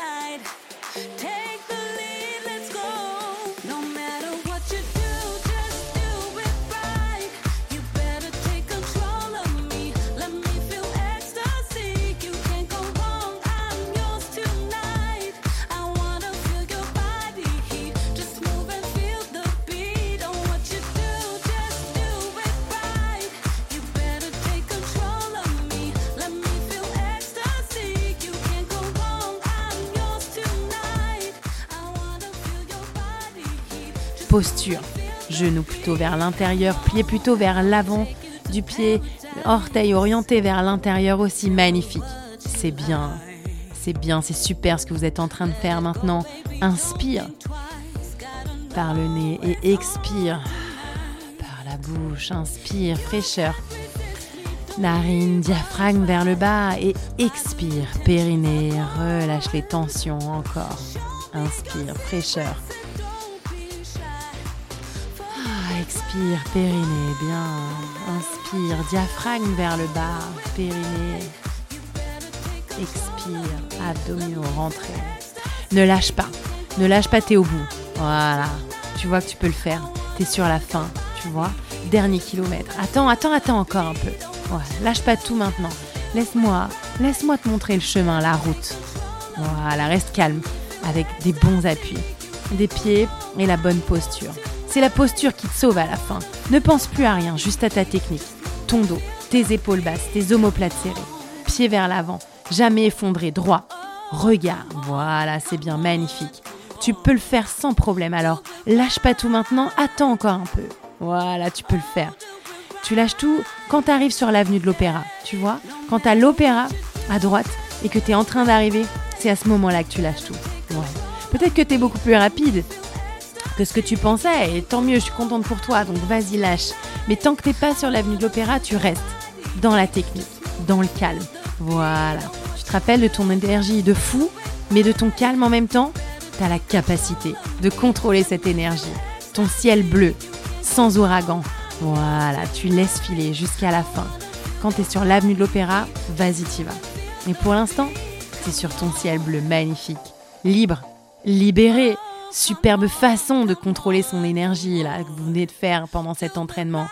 Posture. Genoux plutôt vers l'intérieur, pieds plutôt vers l'avant du pied, orteils orientés vers l'intérieur aussi. Magnifique. C'est bien. C'est bien, c'est super ce que vous êtes en train de faire maintenant. Inspire par le nez et expire par la bouche. Inspire, fraîcheur. Narine, diaphragme vers le bas et expire, périnée, relâche les tensions encore. Inspire, fraîcheur. Expire, périnée, bien. Inspire, diaphragme vers le bas, périnée. expire, abdominaux rentrés. Ne lâche pas, ne lâche pas, t'es au bout. Voilà, tu vois que tu peux le faire. T'es sur la fin, tu vois. Dernier kilomètre. Attends, attends, attends encore un peu. Lâche pas tout maintenant. Laisse-moi, laisse-moi te montrer le chemin, la route. Voilà, reste calme, avec des bons appuis, des pieds et la bonne posture. C'est la posture qui te sauve à la fin. Ne pense plus à rien, juste à ta technique. Ton dos, tes épaules basses, tes omoplates serrées, pieds vers l'avant, jamais effondré, droit. Regarde, voilà, c'est bien, magnifique. Tu peux le faire sans problème, alors lâche pas tout maintenant, attends encore un peu. Voilà, tu peux le faire. Tu lâches tout quand tu arrives sur l'avenue de l'Opéra, tu vois Quand t'as l'Opéra à droite et que tu es en train d'arriver, c'est à ce moment-là que tu lâches tout. Ouais. Peut-être que tu es beaucoup plus rapide que ce que tu pensais, et tant mieux, je suis contente pour toi, donc vas-y, lâche. Mais tant que t'es pas sur l'avenue de l'Opéra, tu restes dans la technique, dans le calme. Voilà. Tu te rappelles de ton énergie de fou, mais de ton calme en même temps? Tu as la capacité de contrôler cette énergie. Ton ciel bleu, sans ouragan. Voilà, tu laisses filer jusqu'à la fin. Quand tu es sur l'avenue de l'Opéra, vas-y, t'y vas. Mais pour l'instant, tu es sur ton ciel bleu magnifique. Libre, libéré. Superbe façon de contrôler son énergie là, que vous venez de faire pendant cet entraînement.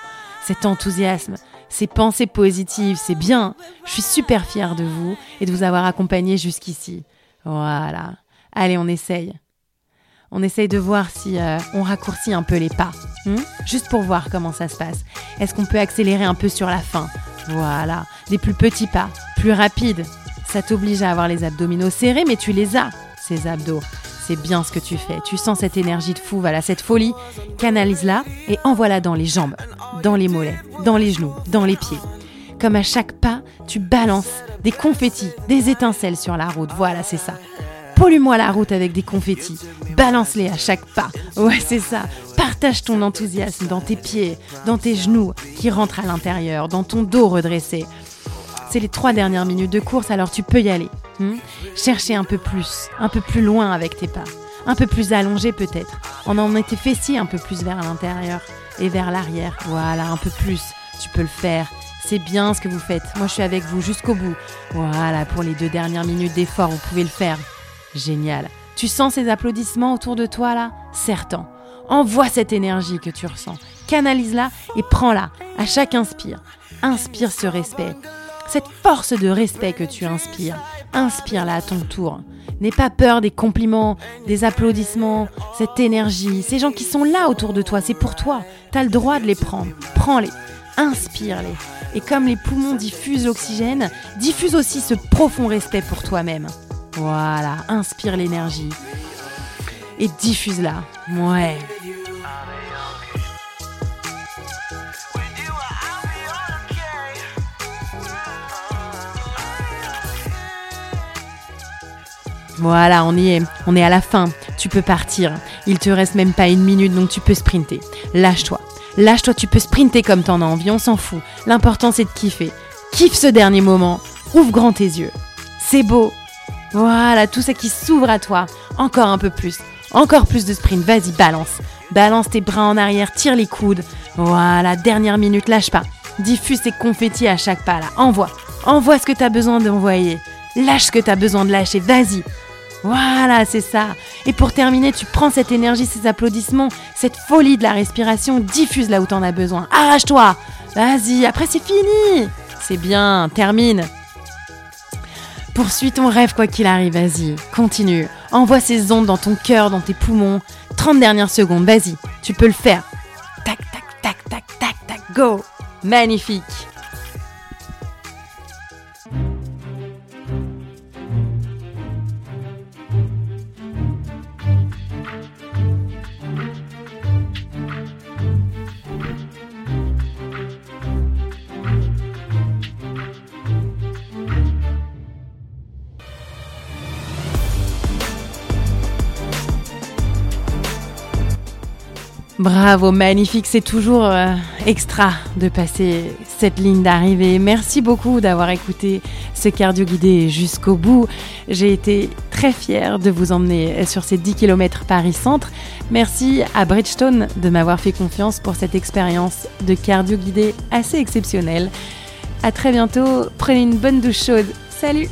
Cet enthousiasme, ces pensées positives, c'est bien. Je suis super fière de vous et de vous avoir accompagné jusqu'ici. Voilà. Allez, on essaye. On essaye de voir si euh, on raccourcit un peu les pas. hmm? Juste pour voir comment ça se passe. Est-ce qu'on peut accélérer un peu sur la fin? Voilà. Des plus petits pas, plus rapides. Ça t'oblige à avoir les abdominaux serrés, mais tu les as, ces abdos. C'est bien ce que tu fais. Tu sens cette énergie de fou, voilà, cette folie. Canalise-la et envoie-la dans les jambes, dans les mollets, dans les genoux, dans les pieds. Comme à chaque pas, tu balances des confettis, des étincelles sur la route. Voilà, c'est ça. Pollue-moi la route avec des confettis. Balance-les à chaque pas. Ouais, c'est ça. Partage ton enthousiasme dans tes pieds, dans tes genoux qui rentrent à l'intérieur, dans ton dos redressé. C'est les trois dernières minutes de course, alors tu peux y aller. hmm? Un peu plus, un peu plus loin avec tes pas. Un peu plus allongé peut-être. En emmenant tes fessiers un peu plus vers l'intérieur et vers l'arrière. Voilà, un peu plus. Tu peux le faire. C'est bien ce que vous faites. Moi, je suis avec vous jusqu'au bout. Voilà, pour les deux dernières minutes d'effort, vous pouvez le faire. Génial. Tu sens ces applaudissements autour de toi là? Certain. Envoie cette énergie que tu ressens. Canalise-la et prends-la à chaque inspire. Inspire ce respect. Cette force de respect que tu inspires. Inspire-la à ton tour. N'aie pas peur des compliments, des applaudissements, cette énergie. Ces gens qui sont là autour de toi, c'est pour toi. Tu as le droit de les prendre. Prends-les. Inspire-les. Et comme les poumons diffusent l'oxygène, diffuse aussi ce profond respect pour toi-même. Voilà, inspire l'énergie. Et diffuse-la. Ouais. Voilà, on y est. On est à la fin. Tu peux partir. Il te reste même pas une minute, donc tu peux sprinter. Lâche-toi. Lâche-toi, tu peux sprinter comme t'en as envie, on s'en fout. L'important, c'est de kiffer. Kiffe ce dernier moment. Ouvre grand tes yeux. C'est beau. Voilà, tout ça qui s'ouvre à toi. Encore un peu plus. Encore plus de sprint. Vas-y, balance. Balance tes bras en arrière, tire les coudes. Voilà, dernière minute, lâche pas. Diffuse tes confettis à chaque pas là. Envoie. Envoie ce que t'as besoin d'envoyer. Lâche ce que t'as besoin de lâcher. Vas-y. Voilà, c'est ça. Et pour terminer, tu prends cette énergie, ces applaudissements, cette folie de la respiration, diffuse là où t'en as besoin. Arrache-toi. Vas-y, après c'est fini. C'est bien, termine. Poursuis ton rêve quoi qu'il arrive, vas-y, continue. Envoie ces ondes dans ton cœur, dans tes poumons. 30 dernières secondes, vas-y, tu peux le faire. Tac, tac, tac, tac, tac, tac, go Magnifique Bravo, magnifique, c'est toujours euh, extra de passer cette ligne d'arrivée. Merci beaucoup d'avoir écouté ce cardio guidé jusqu'au bout. J'ai été très fière de vous emmener sur ces 10 km Paris-Centre. Merci à Bridgestone de m'avoir fait confiance pour cette expérience de cardio guidé assez exceptionnelle. À très bientôt, prenez une bonne douche chaude. Salut